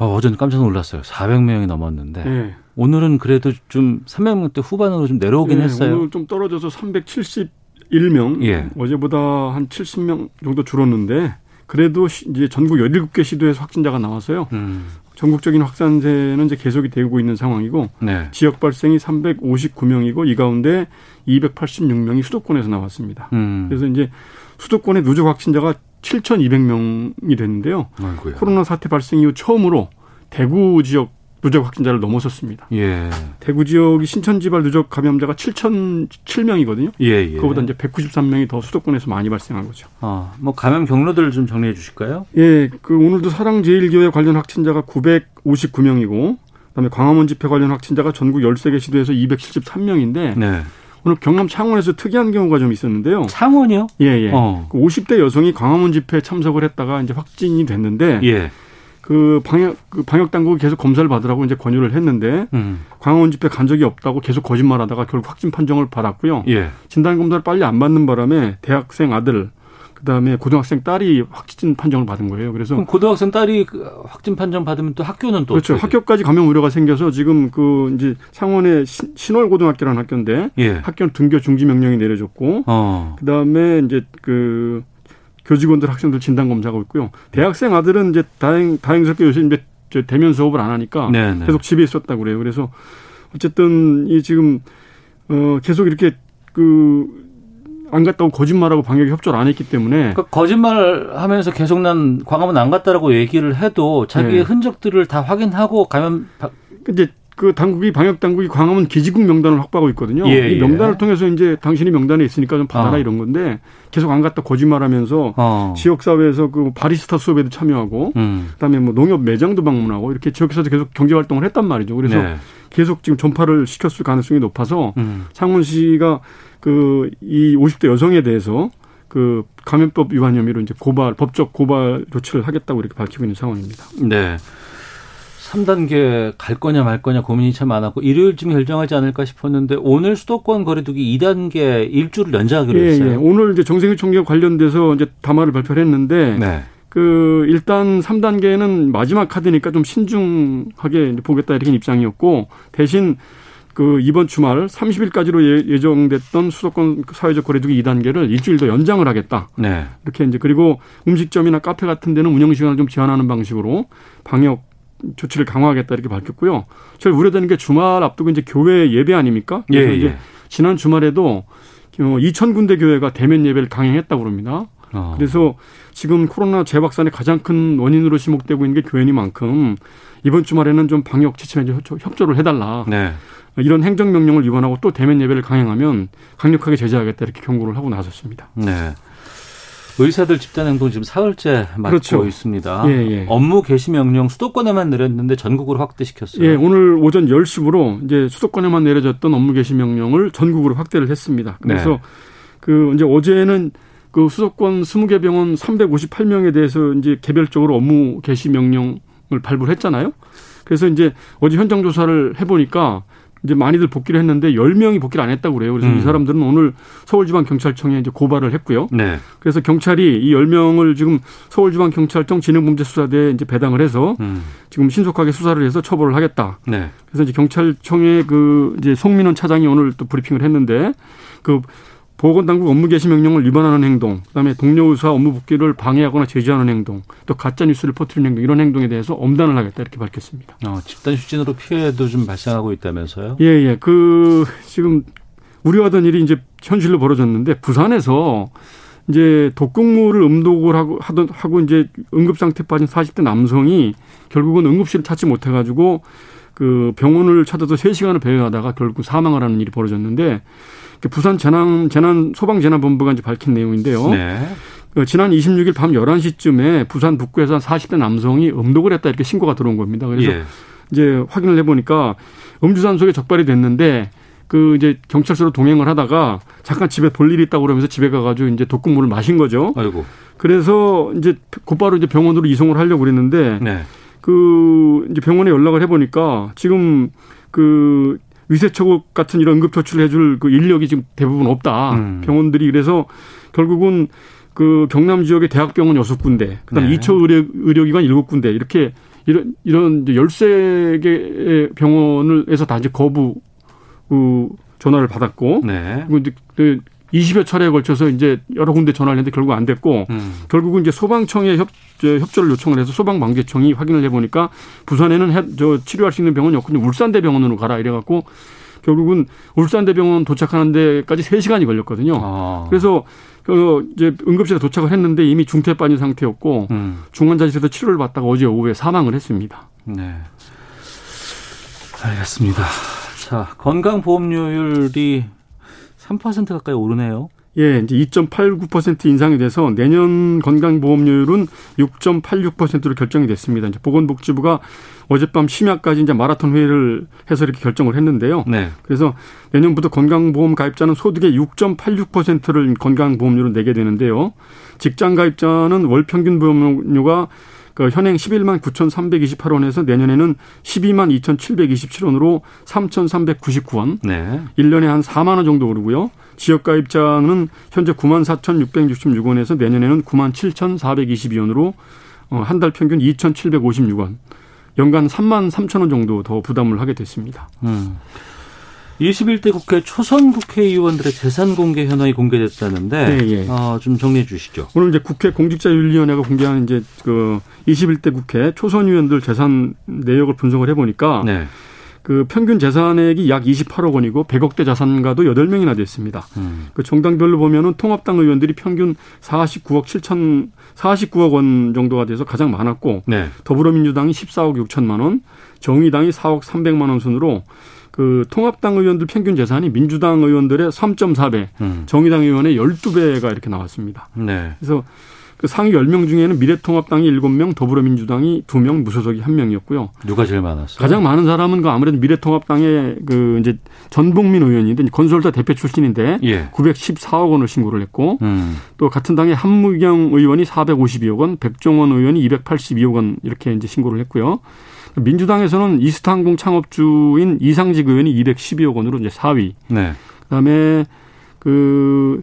어, 어제는 깜짝 놀랐어요. 400명이 넘었는데 네. 오늘은 그래도 좀 300명대 후반으로 좀 내려오긴 네, 했어요. 오늘 좀 떨어져서 371명, 예. 어제보다 한 70명 정도 줄었는데 그래도 시- 이제 전국 17개 시도에서 확진자가 나와서요. 음, 전국적인 확산세는 이제 계속이 되고 있는 상황이고 네. 지역 발생이 359명이고 이 가운데 286명이 수도권에서 나왔습니다. 음, 그래서 이제 수도권의 누적 확진자가 7,200명이 됐는데요. 아이고야. 코로나 사태 발생 이후 처음으로 대구 지역 누적 확진자를 넘어섰습니다. 예. 대구 지역이 신천 지발 누적 감염자가 7,007명이거든요. 예, 예. 그거보다 이제 193명이 더 수도권에서 많이 발생한 거죠. 어, 뭐 감염 경로들 좀 정리해 주실까요? 예, 그 오늘도 사랑제일교회 관련 확진자가 959명이고 그다음에 광화문 집회 관련 확진자가 전국 13개 시도에서 273명인데 네. 오늘 경남 창원에서 특이한 경우가 좀 있었는데요. 창원이요? 예, 예. 어. 그 50대 여성이 광화문 집회에 참석을 했다가 이제 확진이 됐는데 예. 그 방역 그 방역 당국이 계속 검사를 받으라고 이제 권유를 했는데 음. 광화문 집회 간 적이 없다고 계속 거짓말하다가 결국 확진 판정을 받았고요. 예. 진단 검사를 빨리 안 받는 바람에 대학생 아들 그다음에 고등학생 딸이 확진 판정을 받은 거예요. 그래서 그럼 고등학생 딸이 그 확진 판정 받으면 또 학교는 또 그렇죠. 학교까지 감염 우려가 생겨서 지금 그 이제 창원의 신- 신월 고등학교라는 학교인데 예. 학교는 등교 중지 명령이 내려졌고 어. 그다음에 이제 그 교직원들 학생들 진단 검사하고 있고요. 대학생 아들은 이제 다행 다행스럽게 요새 이제 저 대면 수업을 안 하니까 네, 네. 계속 집에 있었다고 그래요. 그래서 어쨌든 이 지금 어 계속 이렇게 그 안 갔다고 거짓말하고 방역에 협조를 안 했기 때문에 그러니까 거짓말 하면서 계속 난 광화문 안 갔다라고 얘기를 해도 자기의 네. 흔적들을 다 확인하고 감염 바- 이제 그 당국이 방역 당국이 광화문 기지국 명단을 확보하고 있거든요. 예, 이 예. 명단을 통해서 이제 당신이 명단에 있으니까 좀 받아라 어. 이런 건데 계속 안 갔다 거짓말하면서 어. 지역 사회에서 그 바리스타 수업에도 참여하고 음. 그다음에 뭐 농협 매장도 방문하고 이렇게 지역에서도 계속 경제 활동을 했단 말이죠. 그래서 네. 계속 지금 전파를 시켰을 가능성이 높아서 음. 창원시가 그 이 50대 여성에 대해서 그 감염법 위반 혐의로 이제 고발 법적 고발 조치를 하겠다고 이렇게 밝히고 있는 상황입니다. 네. 3단계 갈 거냐 말 거냐 고민이 참 많았고 일요일쯤 결정하지 않을까 싶었는데 오늘 수도권 거리두기 2단계 일주를 연장하기로 예, 했어요. 예. 오늘 이제 정세균 총리와 관련돼서 이제 담화를 발표를 했는데 네. 그 일단 3단계는 마지막 카드니까 좀 신중하게 보겠다 이렇게 입장이었고 대신 그 이번 주말 30일까지로 예, 정됐던 수도권 사회적 거리두기 2단계를 일주일 더 연장을 하겠다. 네. 이렇게 이제 그리고 음식점이나 카페 같은 데는 운영 시간을 좀 제한하는 방식으로 방역 조치를 강화하겠다 이렇게 밝혔고요. 제일 우려되는 게 주말 앞두고 이제 교회 예배 아닙니까? 예, 그래서 예. 이제 지난 주말에도 2천 군데 교회가 대면 예배를 강행했다고 그럽니다. 어. 그래서 지금 코로나 재확산의 가장 큰 원인으로 지목되고 있는 게 교회니만큼 이번 주말에는 좀 방역 지침에 협조를 해달라. 네. 이런 행정명령을 위반하고 또 대면 예배를 강행하면 강력하게 제재하겠다 이렇게 경고를 하고 나섰습니다. 네. 의사들 집단 행동 지금 사흘째 맞고 그렇죠. 있습니다. 예, 예. 업무 개시 명령 수도권에만 내렸는데 전국으로 확대시켰어요. 예, 오늘 오전 10시부로 이제 수도권에만 내려졌던 업무 개시 명령을 전국으로 확대를 했습니다. 그래서 네. 그 이제 어제는 그 수도권 20개 병원 358명에 대해서 이제 개별적으로 업무 개시 명령을 발부를 했잖아요. 그래서 이제 어제 현장 조사를 해 보니까 이제 많이들 복귀를 했는데 10명이 복귀를 안 했다고 그래요. 그래서 음. 이 사람들은 오늘 서울지방경찰청에 이제 고발을 했고요. 네. 그래서 경찰이 이 10명을 지금 서울지방경찰청 진흥범죄수사대에 이제 배당을 해서 음. 지금 신속하게 수사를 해서 처벌을 하겠다. 네. 그래서 이제 경찰청의 그 이제 송민원 차장이 오늘 또 브리핑을 했는데 그 보건당국 업무 개시 명령을 위반하는 행동, 그다음에 동료 의사 업무 복귀를 방해하거나 제지하는 행동, 또 가짜 뉴스를 퍼뜨리는 행동 이런 행동에 대해서 엄단을 하겠다 이렇게 밝혔습니다. 어, 집단 휴진으로 피해도 좀 발생하고 있다면서요? 예, 예. 그 지금 우려하던 일이 이제 현실로 벌어졌는데 부산에서 이제 독극물을 음독을 하고 하던 하고 이제 응급 상태 빠진 40대 남성이 결국은 응급실을 찾지 못해 가지고 그 병원을 찾아서 3시간을 배회하다가 결국 사망을 하는 일이 벌어졌는데 부산 재난 재난 소방 재난 본부가 이제 밝힌 내용인데요. 네. 그 지난 26일 밤 11시쯤에 부산 북구에서 한 40대 남성이 음독을 했다 이렇게 신고가 들어온 겁니다. 그래서 예. 이제 확인을 해 보니까 음주산소에 적발이 됐는데 그 이제 경찰서로 동행을 하다가 잠깐 집에 볼 일이 있다고 그러면서 집에 가가지고 이제 독극물을 마신 거죠. 아이고. 그래서 이제 곧바로 이제 병원으로 이송을 하려고 그랬는데 네. 그 이제 병원에 연락을 해보니까 지금 그 위세척 같은 이런 응급조치를 해줄 그 인력이 지금 대부분 없다. 음. 병원들이 그래서 결국은 그 경남 지역의 대학병원 여섯 군데, 그다음에 네. 이초 의료, 의료기관 일곱 군데 이렇게 이런 이런 이제 열세 개의 병원을에서 다 이제 거부 그 전화를 받았고 네. 그리고 이제 그 20여 차례에 걸쳐서 이제 여러 군데 전화를 했는데 결국 안 됐고 음. 결국은 이제 소방청에 협, 저, 협조를 요청을 해서 소방방재청이 확인을 해보니까 부산에는 해, 저 치료할 수 있는 병원이 없거든요. 울산대병원으로 가라 이래갖고 결국은 울산대병원 도착하는 데까지 3시간이 걸렸거든요. 아. 그래서 그 이제 응급실에 도착을 했는데 이미 중태에 빠진 상태였고 음. 중환자실에서 치료를 받다가 어제 오후에 사망을 했습니다. 네. 알겠습니다. 자, 건강보험료율이 3% 가까이 오르네요. 예, 이제 2.89% 인상이 돼서 내년 건강보험료율은 6.86%로 결정이 됐습니다. 이제 보건복지부가 어젯밤 심야까지 이제 마라톤 회의를 해서 이렇게 결정을 했는데요. 네. 그래서 내년부터 건강보험 가입자는 소득의 6.86%를 건강보험료로 내게 되는데요. 직장 가입자는 월 평균 보험료가 그 현행 11만 9,328원에서 내년에는 12만 2,727원으로 3,399원, 네. 1년에 한 4만 원 정도 오르고요. 지역 가입자는 현재 9만 4,666원에서 내년에는 9만 7,422원으로 어, 한달 평균 2,756원, 연간 3만 3천 원 정도 더 부담을 하게 됐습니다. 음. 21대 국회 초선 국회의원들의 재산 공개 현황이 공개됐다는데 네, 예. 어, 좀 정리해 주시죠. 오늘 이제 국회 공직자윤리위원회가 공개한 이제 그 21대 국회 초선 의원들 재산 내역을 분석을 해 보니까 네. 그 평균 재산액이 약 28억 원이고 100억대 자산가도 8명이나 됐습니다. 음. 그 정당별로 보면은 통합당 의원들이 평균 49억 7천 49억 원 정도가 돼서 가장 많았고 네. 더불어민주당이 14억 6천만 원, 정의당이 4억 300만 원 순으로 그 통합당 의원들 평균 재산이 민주당 의원들의 3.4배, 음. 정의당 의원의 12배가 이렇게 나왔습니다. 네. 그래서 그 상위 10명 중에는 미래통합당이 7명, 더불어민주당이 2명, 무소속이 1명이었고요. 누가 제일 많았어요? 가장 많은 사람은 그 아무래도 미래통합당의 그 이제 전복민 의원인데 건설사 대표 출신인데 예. 914억 원을 신고를 했고 음. 또 같은 당의 한무경 의원이 452억 원, 백종원 의원이 282억 원 이렇게 이제 신고를 했고요. 민주당에서는 이스타항공 창업주인 이상직 의원이 212억 원으로 이제 4위. 네. 그다음에 그,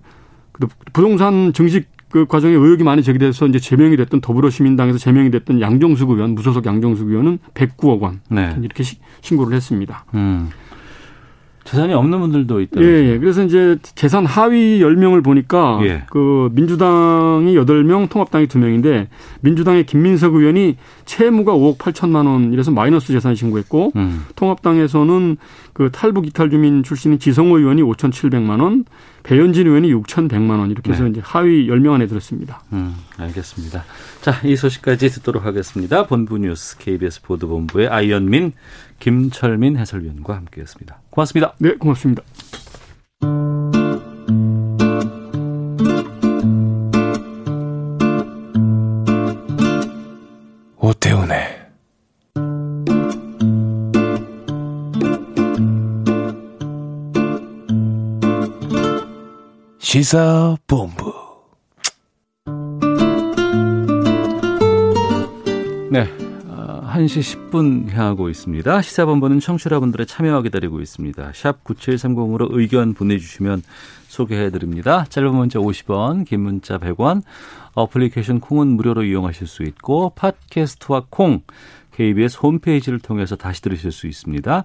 그 부동산 증식 그 과정에 의혹이 많이 제기돼서 이제 제명이 됐던 더불어시민당에서 제명이 됐던 양정숙 의원, 무소속 양정숙 의원은 109억 원 네. 이렇게 시- 신고를 했습니다. 음. 재산이 없는 분들도 있다. 예, 예. 그래서 이제 재산 하위 10명을 보니까 예. 그 민주당이 8명, 통합당이 2명인데 민주당의 김민석 의원이 채무가 5억 8천만 원 이래서 마이너스 재산 신고했고 음. 통합당에서는 그 탈북 이탈 주민 출신인 지성호 의원이 5,700만 원, 배현진 의원이 6,100만 원 이렇게 해서 네. 이제 하위 10명 안에 들었습니다. 음, 알겠습니다. 자, 이 소식까지 듣도록 하겠습니다. 본부 뉴스 KBS 보도본부의 아이언민, 김철민 해설위원과 함께했습니다. 고맙습니다. 네, 고맙습니다. 오태훈의 시사본부 네. 어, 1시 10분 향하고 있습니다. 시사본부는 청취자분들의 참여와 기다리고 있습니다. 샵 9730으로 의견 보내주시면 소개해드립니다. 짧은 문자 50원, 긴 문자 100원, 어플리케이션 콩은 무료로 이용하실 수 있고 팟캐스트와 콩, KBS 홈페이지를 통해서 다시 들으실 수 있습니다.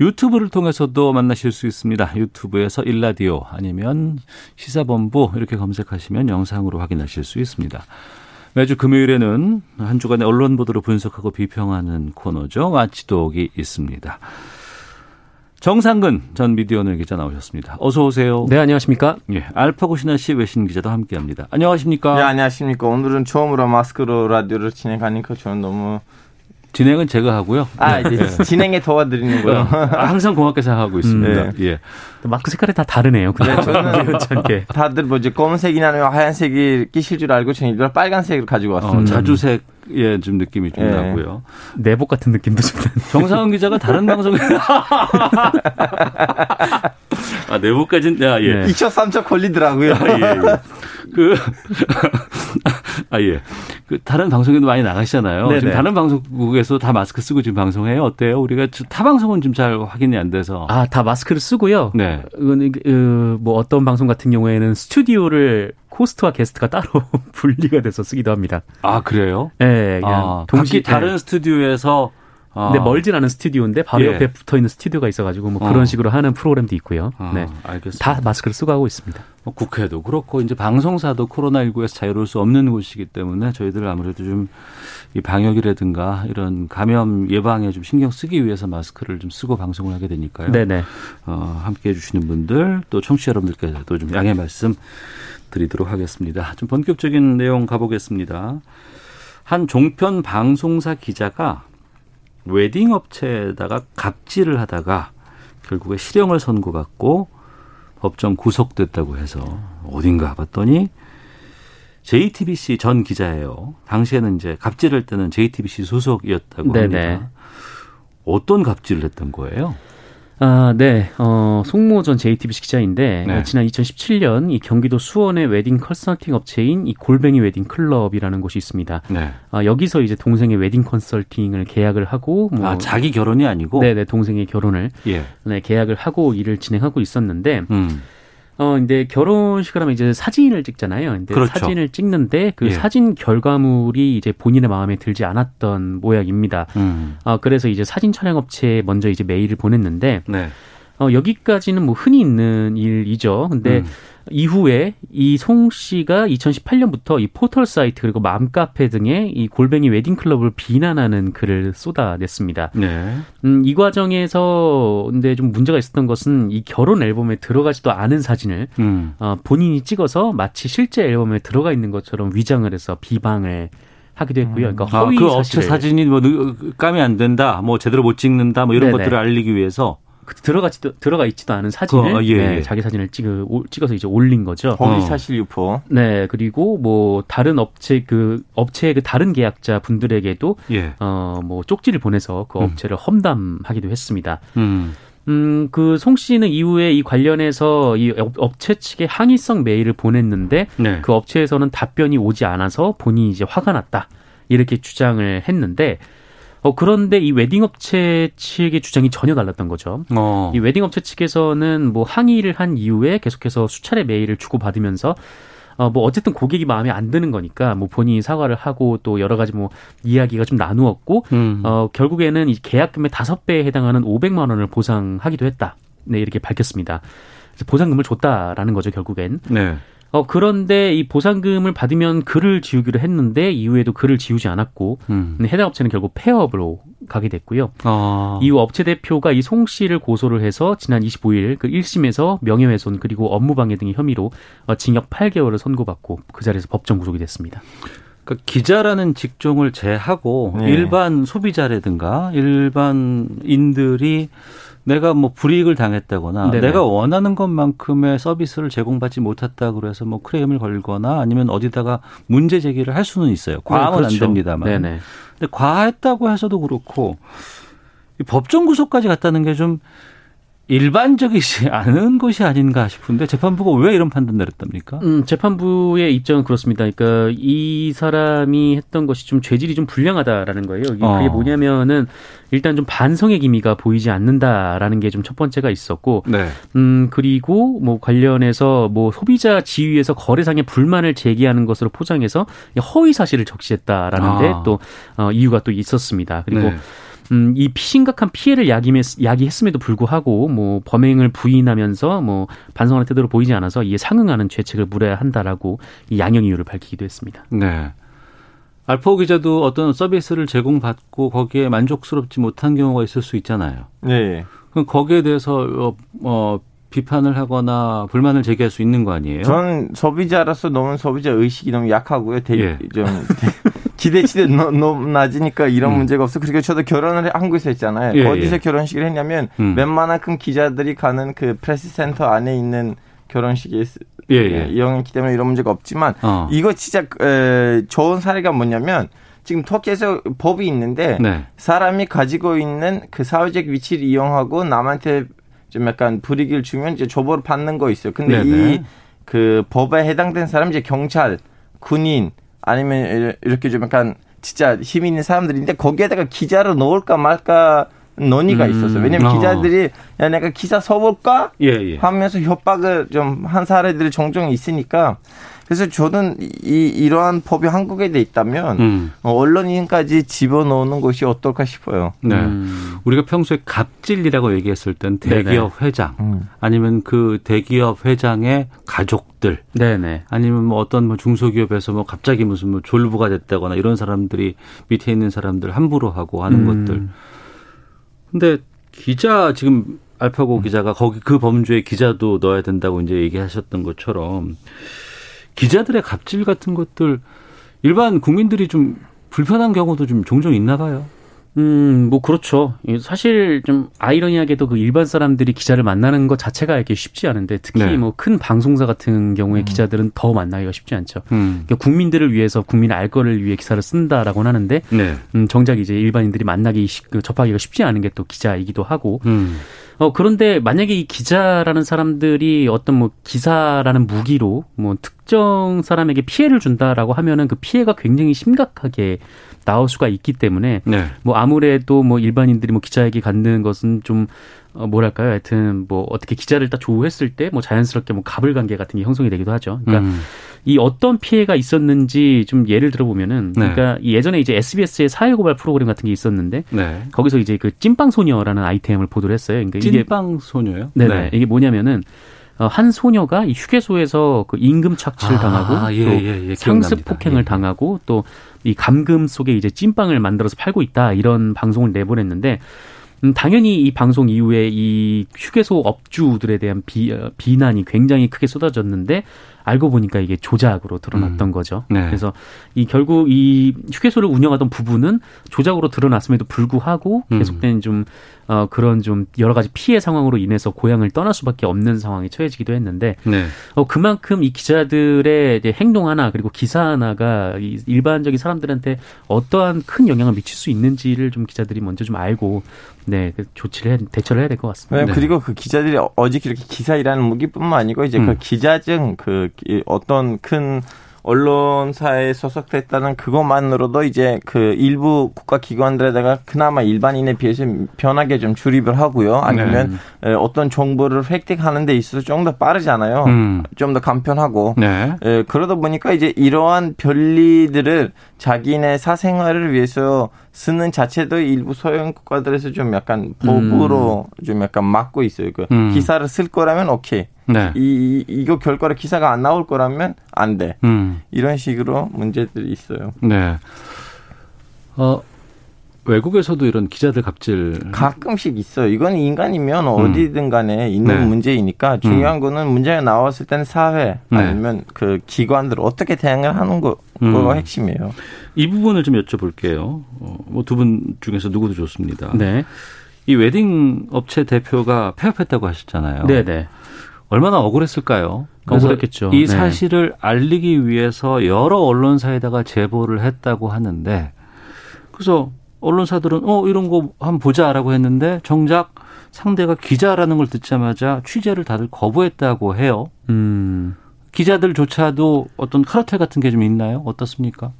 유튜브를 통해서도 만나실 수 있습니다. 유튜브에서 1라디오 아니면 시사본부 이렇게 검색하시면 영상으로 확인하실 수 있습니다. 매주 금요일에는 한 주간의 언론 보도를 분석하고 비평하는 코너죠. watchdog이 있습니다. 정상근 전 미디어오늘 기자 나오셨습니다. 어서 오세요. 네, 안녕하십니까? 예, 알파고 시나씨 외신 기자도 함께합니다. 안녕하십니까? 네, 안녕하십니까. 오늘은 처음으로 마스크로 라디오를 진행하니까 저는 너무 진행은 제가 하고요. 아 이제 네. 진행에 도와드리는 거요. 아, 항상 고맙게 생각하고 있습니다. 음, 예. 마스크 색깔이 다 다르네요. 네, 저는 우연찮게. 다들 뭐지 검은색이나 하얀색이 끼실 줄 알고 저는 일부러 빨간색을 가지고 어, 왔습니다. 자주색의 좀 느낌이 좀 예. 나고요. 내복 같은 느낌도 좀 나는. 정상훈 기자가 다른 방송에 아 내부까지는 야 예. 네. 2초 3초 걸리더라고요. 아, 예, 예. 그, 아, 예. 그, 다른 방송에도 많이 나가시잖아요. 네네. 지금 다른 방송국에서 다 마스크 쓰고 지금 방송해요. 어때요? 우리가 저- 타 방송은 좀 잘 확인이 안 돼서. 아, 다 마스크를 쓰고요. 네. 이거는 그, 뭐 어떤 방송 같은 경우에는 스튜디오를 호스트와 게스트가 따로 분리가 돼서 쓰기도 합니다. 아, 그래요? 예, 그냥 아, 동시 다른 스튜디오에서. 아, 근데 멀진 않은 스튜디오인데 바로 예. 옆에 붙어 있는 스튜디오가 있어가지고 뭐 어. 그런 식으로 하는 프로그램도 있고요. 아, 네. 알겠습니다. 다 마스크를 쓰고 하고 있습니다. 뭐 국회도 그렇고 이제 방송사도 코로나19에서 자유로울 수 없는 곳이기 때문에 저희들 아무래도 좀 이 방역이라든가 이런 감염 예방에 좀 신경 쓰기 위해서 마스크를 좀 쓰고 방송을 하게 되니까요. 네네. 어, 함께 해주시는 분들 또 청취자 여러분들께도 좀 양해 말씀 드리도록 하겠습니다. 좀 본격적인 내용 가보겠습니다. 한 종편 방송사 기자가 웨딩 업체에다가 갑질을 하다가 결국에 실형을 선고받고 법정 구속됐다고 해서 어딘가 봤더니 JTBC 전 기자예요. 당시에는 이제 갑질할 때는 JTBC 소속이었다고 네네. 합니다. 어떤 갑질을 했던 거예요? 아, 네. 어, 송모 전 JTBC 기자인데 네. 어, 지난 2017년 이 경기도 수원의 웨딩 컨설팅 업체인 이 골뱅이 웨딩 클럽이라는 곳이 있습니다. 네. 아, 여기서 이제 동생의 웨딩 컨설팅을 계약을 하고 뭐 아, 자기 결혼이 아니고? 네 네 동생의 결혼을 예. 네, 계약을 하고 일을 진행하고 있었는데 음. 어 근데 결혼식을 하면 이제 사진을 찍잖아요. 근데 그렇죠. 사진을 찍는데 그 예. 사진 결과물이 이제 본인의 마음에 들지 않았던 모양입니다. 음. 아 그래서 이제 사진 촬영 업체에 먼저 이제 메일을 보냈는데 네. 어 여기까지는 뭐 흔히 있는 일이죠. 근데 음. 이후에 이 송 씨가 2018년부터 이 포털 사이트 그리고 맘카페 등의 이 골뱅이 웨딩 클럽을 비난하는 글을 쏟아냈습니다. 네. 음, 이 과정에서 근데 좀 문제가 있었던 것은 이 결혼 앨범에 들어가지도 않은 사진을 음. 어, 본인이 찍어서 마치 실제 앨범에 들어가 있는 것처럼 위장을 해서 비방을 하기도 했고요. 그러니까 아, 허위 그 업체 사진이 뭐 느- 감이 안 된다, 뭐 제대로 못 찍는다, 뭐 이런 네네. 것들을 알리기 위해서 그 들어가지도 들어가 있지도 않은 사진을 그거, 예, 네, 예. 자기 사진을 찍어 올- 찍어서 이제 올린 거죠. 허위 어. 사실 유포. 네, 그리고 뭐 다른 업체 그 업체의 그 다른 계약자 분들에게도 예. 어뭐 쪽지를 보내서 그 음. 업체를 험담하기도 했습니다. 음. 음, 그 송 씨는 이후에 이 관련해서 이 업- 업체 측에 항의성 메일을 보냈는데 네. 그 업체에서는 답변이 오지 않아서 본인이 이제 화가 났다. 이렇게 주장을 했는데 어 그런데 이 웨딩 업체 측의 주장이 전혀 달랐던 거죠. 어. 이 웨딩 업체 측에서는 뭐 항의를 한 이후에 계속해서 수차례 메일을 주고받으면서 어, 뭐, 어쨌든 고객이 마음에 안 드는 거니까, 뭐, 본인이 사과를 하고, 또 여러 가지 뭐, 이야기가 좀 나누었고, 음. 어, 결국에는 이 계약금의 다섯 배에 해당하는 500만 원을 보상하기도 했다. 네, 이렇게 밝혔습니다. 그래서 보상금을 줬다라는 거죠, 결국엔. 네. 어, 그런데 이 보상금을 받으면 글을 지우기로 했는데, 이후에도 글을 지우지 않았고, 음. 해당 업체는 결국 폐업으로 가게 됐고요. 어. 이후 업체 대표가 이 송 씨를 고소를 해서 지난 25일 그 1심에서 명예훼손 그리고 업무방해 등의 혐의로 어, 징역 8개월을 선고받고 그 자리에서 법정 구속이 됐습니다. 그러니까 기자라는 직종을 제하고 네. 일반 소비자라든가 일반인들이 내가 뭐 불이익을 당했다거나 네네. 내가 원하는 것만큼의 서비스를 제공받지 못했다 그래서 뭐 크레임을 걸거나 아니면 어디다가 문제 제기를 할 수는 있어요. 과하면 네, 그렇죠. 안 됩니다만. 네네. 근데 과했다고 해서도 그렇고 이 법정 구속까지 갔다는 게좀 일반적이지 않은 것이 아닌가 싶은데 재판부가 왜 이런 판단 내렸답니까? 음, 재판부의 입장은 그렇습니다. 그러니까 이 사람이 했던 것이 좀 죄질이 좀 불량하다라는 거예요. 이게 어. 그게 뭐냐면은 일단 좀 반성의 기미가 보이지 않는다라는 게 좀 첫 번째가 있었고, 네. 음 그리고 뭐 관련해서 뭐 소비자 지위에서 거래상의 불만을 제기하는 것으로 포장해서 허위 사실을 적시했다라는데 아. 또 어, 이유가 또 있었습니다. 그리고 네. 음, 이 심각한 피해를 야기했, 야기했음에도 불구하고 뭐 범행을 부인하면서 뭐 반성하는 태도를 보이지 않아서 이에 상응하는 죄책을 물어야 한다라고 이 양형 이유를 밝히기도 했습니다. 네. 알파고 기자도 어떤 서비스를 제공받고 거기에 만족스럽지 못한 경우가 있을 수 있잖아요. 예, 예. 그럼 거기에 대해서 어, 어, 비판을 하거나 불만을 제기할 수 있는 거 아니에요? 전 소비자로서 너무 소비자 의식이 너무 약하고요. 대, 예. 좀 기대치도 너- 너무 낮으니까 이런 음. 문제가 없어. 그리고 저도 결혼을 한국에서 했잖아요. 예, 어디서 예. 결혼식을 했냐면 음. 웬만큼 기자들이 가는 그 프레스 센터 안에 있는 결혼식에 예, 예. 이용했기 때문에 이런 문제가 없지만 어. 이거 진짜 에, 좋은 사례가 뭐냐면 지금 터키에서 법이 있는데 네. 사람이 가지고 있는 그 사회적 위치를 이용하고 남한테 좀 약간 불이익을 주면 이제 조보를 받는 거 있어요. 근데 네네. 이그 법에 해당된 사람 이제 경찰, 군인 아니면 이렇게 좀 약간 진짜 힘 있는 사람들인데 거기에다가 기자를 넣을까 말까 논의가 음. 있었어요. 왜냐면 어. 기자들이 야 내가 기사 써볼까 예, 예. 하면서 협박을 좀 한 사례들이 종종 있으니까 그래서 저는 이 이러한 법이 한국에 돼 있다면 음. 어, 언론인까지 집어넣는 것이 어떨까 싶어요. 네. 음. 우리가 평소에 갑질이라고 얘기했을 땐 대기업 회장 음. 아니면 그 대기업 회장의 가족들 네네. 아니면 뭐 어떤 뭐 중소기업에서 뭐 갑자기 무슨 뭐 졸부가 됐다거나 이런 사람들이 밑에 있는 사람들 함부로 하고 하는 음. 것들. 근데 기자 지금 알파고 기자가 거기 그 범주에 기자도 넣어야 된다고 이제 얘기하셨던 것처럼 기자들의 갑질 같은 것들 일반 국민들이 좀 불편한 경우도 좀 종종 있나 봐요. 음, 뭐 그렇죠. 이 사실 좀 아이러니하게도 그 일반 사람들이 기자를 만나는 것 자체가 이렇게 쉽지 않은데 특히 네. 뭐큰 방송사 같은 경우에 기자들은 더 만나기가 쉽지 않죠. 음. 그러니까 국민들을 위해서 국민의 알 거를 위해 기사를 쓴다라고는 하는데 네. 음, 정작 이제 일반인들이 만나기 쉽- 그 접하기가 쉽지 않은 게 또 기자이기도 하고 음. 어 그런데 만약에 이 기자라는 사람들이 어떤 뭐 기사라는 무기로 뭐 특정 사람에게 피해를 준다라고 하면은 그 피해가 굉장히 심각하게 나올 수가 있기 때문에 네. 뭐 아무래도 뭐 일반인들이 뭐 기자에게 갖는 것은 좀 어, 뭐랄까요? 하여튼 뭐 어떻게 기자를 딱 조우했을 때 뭐 자연스럽게 뭐 갑을 관계 같은 게 형성이 되기도 하죠. 그러니까 음. 이 어떤 피해가 있었는지 좀 예를 들어보면은 네. 그러니까 이 예전에 이제 SBS의 사회고발 프로그램 같은 게 있었는데 네. 거기서 이제 그 찐빵 소녀라는 아이템을 보도를 했어요. 그러니까 찐빵 소녀요? 네네. 이게 뭐냐면은 어, 한 소녀가 이 휴게소에서 그 임금 착취를 아, 당하고 예, 또 예, 예, 상습. 폭행을 예. 당하고 또 이 감금 속에 이제 찐빵을 만들어서 팔고 있다 이런 방송을 내보냈는데 음, 당연히 이 방송 이후에 이 휴게소 업주들에 대한 비, 어, 비난이 굉장히 크게 쏟아졌는데 알고 보니까 이게 조작으로 드러났던 음. 거죠. 네. 그래서 이 결국 이 휴게소를 운영하던 부부는 조작으로 드러났음에도 불구하고 음. 계속된 좀 어, 그런 좀 여러 가지 피해 상황으로 인해서 고향을 떠날 수밖에 없는 상황에 처해지기도 했는데 네. 어, 그만큼 이 기자들의 이제 행동 하나 그리고 기사 하나가 이 일반적인 사람들한테 어떠한 큰 영향을 미칠 수 있는지를 좀 기자들이 먼저 좀 알고 네, 그 조치를 해, 대처를 해야 될 것 같습니다. 네, 그리고 그 기자들이 어저께 이렇게 기사 일하는 무기뿐만 아니고 이제 음. 그 기자증 그 기- 어떤 큰 언론사에 소속됐다는 그것만으로도 이제 그 일부 국가 기관들에다가 그나마 일반인에 비해서 편하게 좀 출입을 하고요. 아니면 에, 어떤 정보를 획득하는 데 있어서 좀 더 빠르잖아요. 음. 좀더 간편하고. 네. 에, 그러다 보니까 이제 이러한 변리들을 자기네 사생활을 위해서 쓰는 자체도 일부 소형 국가들에서 좀 약간 법으로 좀 약간 막고 있어요. 그 음. 기사를 쓸 거라면 오케이. 네. 이, 이 이 거 결과로 기사가 안 나올 거라면 안 돼. 음. 이런 식으로 문제들이 있어요. 네. 어, 외국에서도 이런 기자들 갑질. 가끔씩 있어요. 이건 인간이면 어디든 간에 있는 음. 네. 문제이니까 중요한 거는 문제가 나왔을 때는 사회 네. 아니면 그 기관들 어떻게 대응을 하는 거, 음. 가 핵심이에요. 이 부분을 좀 여쭤볼게요. 어, 뭐두 분 중에서 누구도 좋습니다. 네. 이 웨딩 업체 대표가 폐업했다고 하셨잖아요. 네, 네. 얼마나 억울했을까요? 억울했겠죠. 이 네. 사실을 알리기 위해서 여러 언론사에다가 제보를 했다고 하는데 그래서 언론사들은 어 이런 거 한번 보자라고 했는데 정작 상대가 기자라는 걸 듣자마자 취재를 다들 거부했다고 해요. 음. 기자들조차도 어떤 카르텔 같은 게 좀 있나요? 어떻습니까?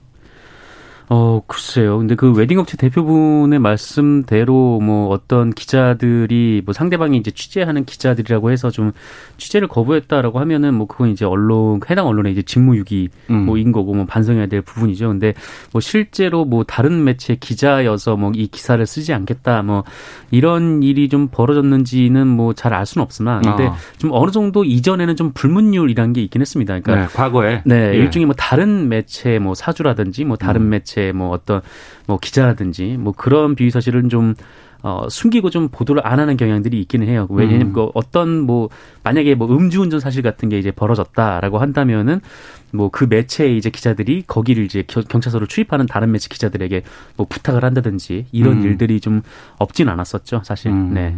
어, 글쎄요. 근데 그 웨딩업체 대표분의 말씀대로 뭐 어떤 기자들이 뭐 상대방이 이제 취재하는 기자들이라고 해서 좀 취재를 거부했다라고 하면은 뭐 그건 이제 언론, 해당 언론의 이제 직무유기 음. 뭐인 거고 뭐 반성해야 될 부분이죠. 근데 뭐 실제로 뭐 다른 매체 기자여서 뭐 이 기사를 쓰지 않겠다 뭐 이런 일이 좀 벌어졌는지는 뭐 잘 알 수는 없으나 근데 아. 좀 어느 정도 이전에는 좀 불문율이란 게 있긴 했습니다. 그러니까 네, 과거에. 네, 예. 일종의 뭐 다른 매체 뭐 사주라든지 뭐 다른 음. 매체 뭐 어떤 뭐 기자라든지 뭐 그런 비위 사실은 좀 어, 숨기고 좀 보도를 안 하는 경향들이 있기는 해요. 왜냐하면 음. 그 어떤 뭐 만약에 뭐 음주운전 사실 같은 게 이제 벌어졌다라고 한다면은 뭐 그 매체의 이제 기자들이 거기를 이제 겨- 경찰서로 출입하는 다른 매체 기자들에게 뭐 부탁을 한다든지 이런 음. 일들이 좀 없진 않았었죠, 사실. 음. 네.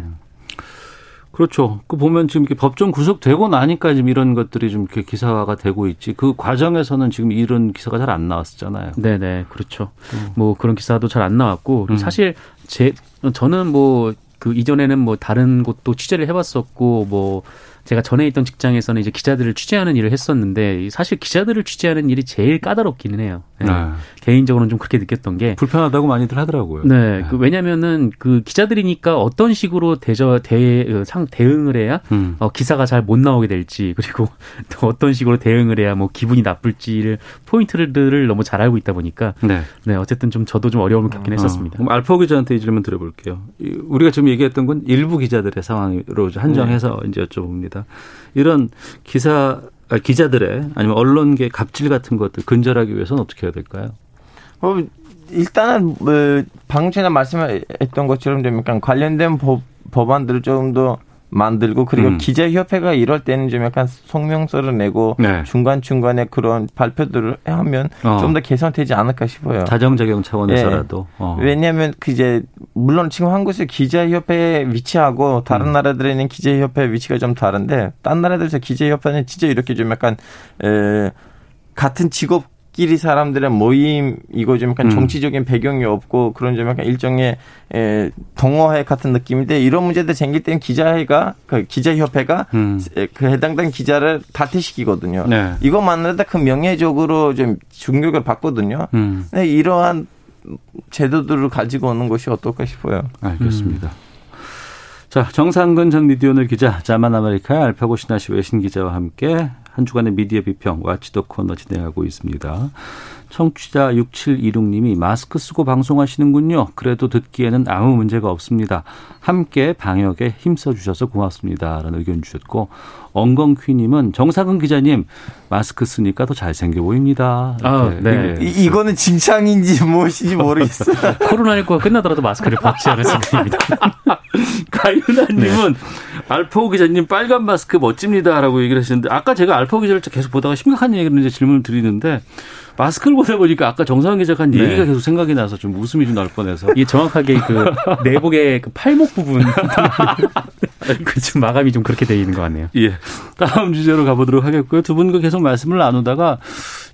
그렇죠. 그 보면 지금 이렇게 법정 구속되고 나니까 지금 이런 것들이 좀 이렇게 기사화가 되고 있지. 그 과정에서는 지금 이런 기사가 잘 안 나왔었잖아요. 네네 그렇죠. 뭐 그런 기사도 잘 안 나왔고 음. 사실 제 저는 뭐 그 이전에는 뭐 다른 곳도 취재를 해봤었고 뭐 제가 전에 있던 직장에서는 이제 기자들을 취재하는 일을 했었는데 사실 기자들을 취재하는 일이 제일 까다롭기는 해요. 네. 네. 개인적으로는 좀 그렇게 느꼈던 게 불편하다고 많이들 하더라고요. 네, 그 왜냐면은 그 기자들이니까 어떤 식으로 대저 대상 대응을 해야 음. 어, 기사가 잘 못 나오게 될지 그리고 또 어떤 식으로 대응을 해야 뭐 기분이 나쁠지를 포인트들을 너무 잘 알고 있다 보니까 네. 네 어쨌든 좀 저도 좀 어려움을 겪긴 했었습니다. 어, 그럼 알파 기자한테 이 질문 드려볼게요. 이, 우리가 지금 얘기했던 건 일부 기자들의 상황으로 한정해서 이제 여쭤봅니다. 이런 기사 아, 기자들의 아니면 언론계 갑질 같은 것들 근절하기 위해서는 어떻게 해야 될까요? 어, 일단은 뭐 방금 전에 말씀했던 것처럼 좀 약간 관련된 법, 법안들을 조금 더 만들고 그리고 음. 기자협회가 이럴 때는 좀 약간 성명서를 내고 네. 중간 중간에 그런 발표들을 하면 어. 좀더 개선되지 않을까 싶어요. 다정적용 차원에서라도. 어. 왜냐하면 그 이제 물론 지금 한국에서 기자협회 위치하고 다른 음. 나라들에 있는 기자협회 위치가 좀 다른데 딴 나라들에서 기자협회는 진짜 이렇게 좀 약간 에, 같은 직업 끼리 사람들의 모임이고 좀 약간 음. 정치적인 배경이 없고 그런 좀 약간 일종의 에, 동호회 같은 느낌인데 이런 문제들 생길 때는 기자회가 그 기자협회가 음. 그 해당된 기자를 탈퇴시키거든요. 네. 이것만으로도 그 명예적으로 좀 충격을 받거든요. 음. 네, 이러한 제도들을 가지고 오는 것이 어떨까 싶어요. 알겠습니다. 자, 정상근 전 미디어오늘 기자, 자만 아메리카의 알파고 신하시 외신 기자와 함께 한 주간의 미디어 비평 와치도 코너 진행하고 있습니다. 청취자 6726님이 마스크 쓰고 방송하시는군요. 그래도 듣기에는 아무 문제가 없습니다. 함께 방역에 힘써 주셔서 고맙습니다. 라는 의견 주셨고 엉겅퀴님은 정상근 기자님 마스크 쓰니까 더 잘생겨 보입니다. 아, 네. 예. 이, 이거는 칭찬인지 무엇인지 모르겠어요. 코로나19가 끝나더라도 마스크를 벗지 않을 생각입니다. 가윤아님은 알파고 기자님 빨간 마스크 멋집니다라고 얘기를 하시는데 아까 제가 알파고 기자를 계속 보다가 심각한 얘기를 이제 질문을 드리는데 마스크를 보다 보니까 아까 정상훈 기자가 한 네. 얘기가 계속 생각이 나서 좀 웃음이 좀 날 뻔해서 이게 정확하게 그 내복의 그 팔목 부분 그 지금 마감이 좀 그렇게 돼 있는 것 같네요. 예 다음 주제로 가보도록 하겠고요 두 분과 계속 말씀을 나누다가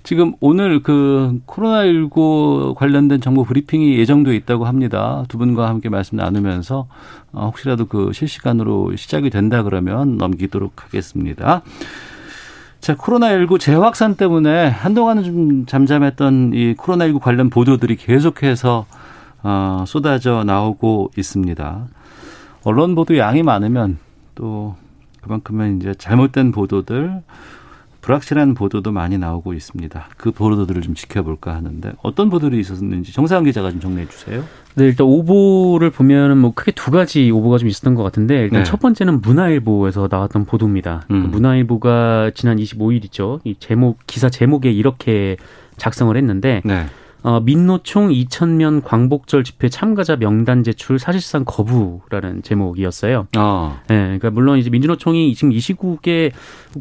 지금 오늘 그 코로나19 관련된 정보 브리핑이 예정돼 있다고 합니다. 두 분과 함께 말씀 나누면서 어, 혹시라도 그 실시간으로 시작이 된다 그러면 넘기도록 하겠습니다. 자, 코로나19 재확산 때문에 한동안은 좀 잠잠했던 이 코로나19 관련 보도들이 계속해서 어, 쏟아져 나오고 있습니다. 언론 보도 양이 많으면 또 그만큼은 이제 잘못된 보도들, 불확실한 보도도 많이 나오고 있습니다. 그 보도들을 좀 지켜볼까 하는데 어떤 보도들이 있었는지 정상훈 기자가 좀 정리해 주세요. 네, 일단 오보를 보면은 뭐 크게 두 가지 오보가 좀 있었던 것 같은데 일단 네. 첫 번째는 문화일보에서 나왔던 보도입니다. 음. 그 문화일보가 지난 25일이죠. 이 제목 기사 제목에 이렇게 작성을 했는데 네. 어, 민노총 2,000면 광복절 집회 참가자 명단 제출 사실상 거부라는 제목이었어요. 어. 예, 그러니까 물론 이제 민주노총이 지금 이 시국에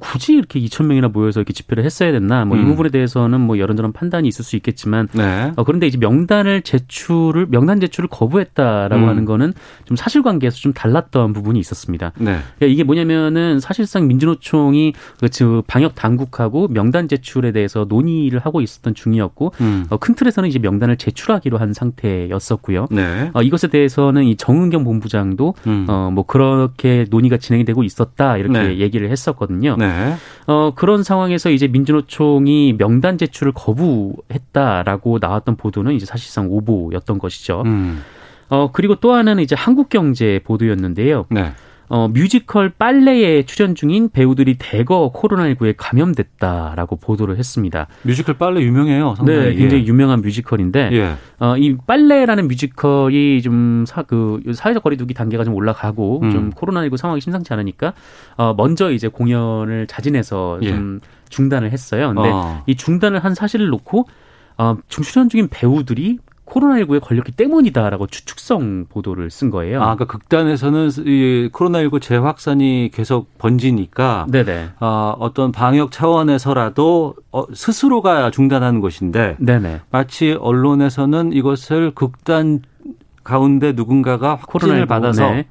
굳이 이렇게 2천 명이나 모여서 이렇게 집회를 했어야 됐나, 뭐이 음. 부분에 대해서는 뭐 이런저런 판단이 있을 수 있겠지만, 네. 어, 그런데 이제 명단을 제출을 명단 제출을 거부했다라고 음. 하는 거는 좀 사실관계에서 좀 달랐던 부분이 있었습니다. 네. 그러니까 이게 뭐냐면은 사실상 민주노총이 그 방역 당국하고 명단 제출에 대해서 논의를 하고 있었던 중이었고 음. 어, 큰 틀에 서 법원에서는 이제 명단을 제출하기로 한 상태였었고요. 네. 어, 이것에 대해서는 이 정은경 본부장도 음. 어, 뭐 그렇게 논의가 진행이 되고 있었다 이렇게 네. 얘기를 했었거든요. 네. 어, 그런 상황에서 이제 민주노총이 명단 제출을 거부했다라고 나왔던 보도는 이제 사실상 오보였던 것이죠. 음. 어, 그리고 또 하나는 이제 한국경제 보도였는데요. 네. 어, 뮤지컬 빨래에 출연 중인 배우들이 대거 코로나19에 감염됐다라고 보도를 했습니다. 뮤지컬 빨래 유명해요. 상당히. 네, 굉장히 유명한 뮤지컬인데, 예. 어, 이 빨래라는 뮤지컬이 좀 사, 그, 사회적 거리두기 단계가 좀 올라가고, 음. 좀 코로나19 상황이 심상치 않으니까, 어, 먼저 이제 공연을 자진해서 예. 좀 중단을 했어요. 근데 어. 이 중단을 한 사실을 놓고, 어, 출연 중인 배우들이 코로나19에 걸렸기 때문이다라고 추측성 보도를 쓴 거예요. 아, 그러니까 극단에서는 이 코로나19 재확산이 계속 번지니까 네네. 아, 어떤 방역 차원에서라도 어, 스스로가 중단하는 것인데 네네. 마치 언론에서는 이것을 극단 가운데 누군가가 확진을 코로나19, 받아서 네.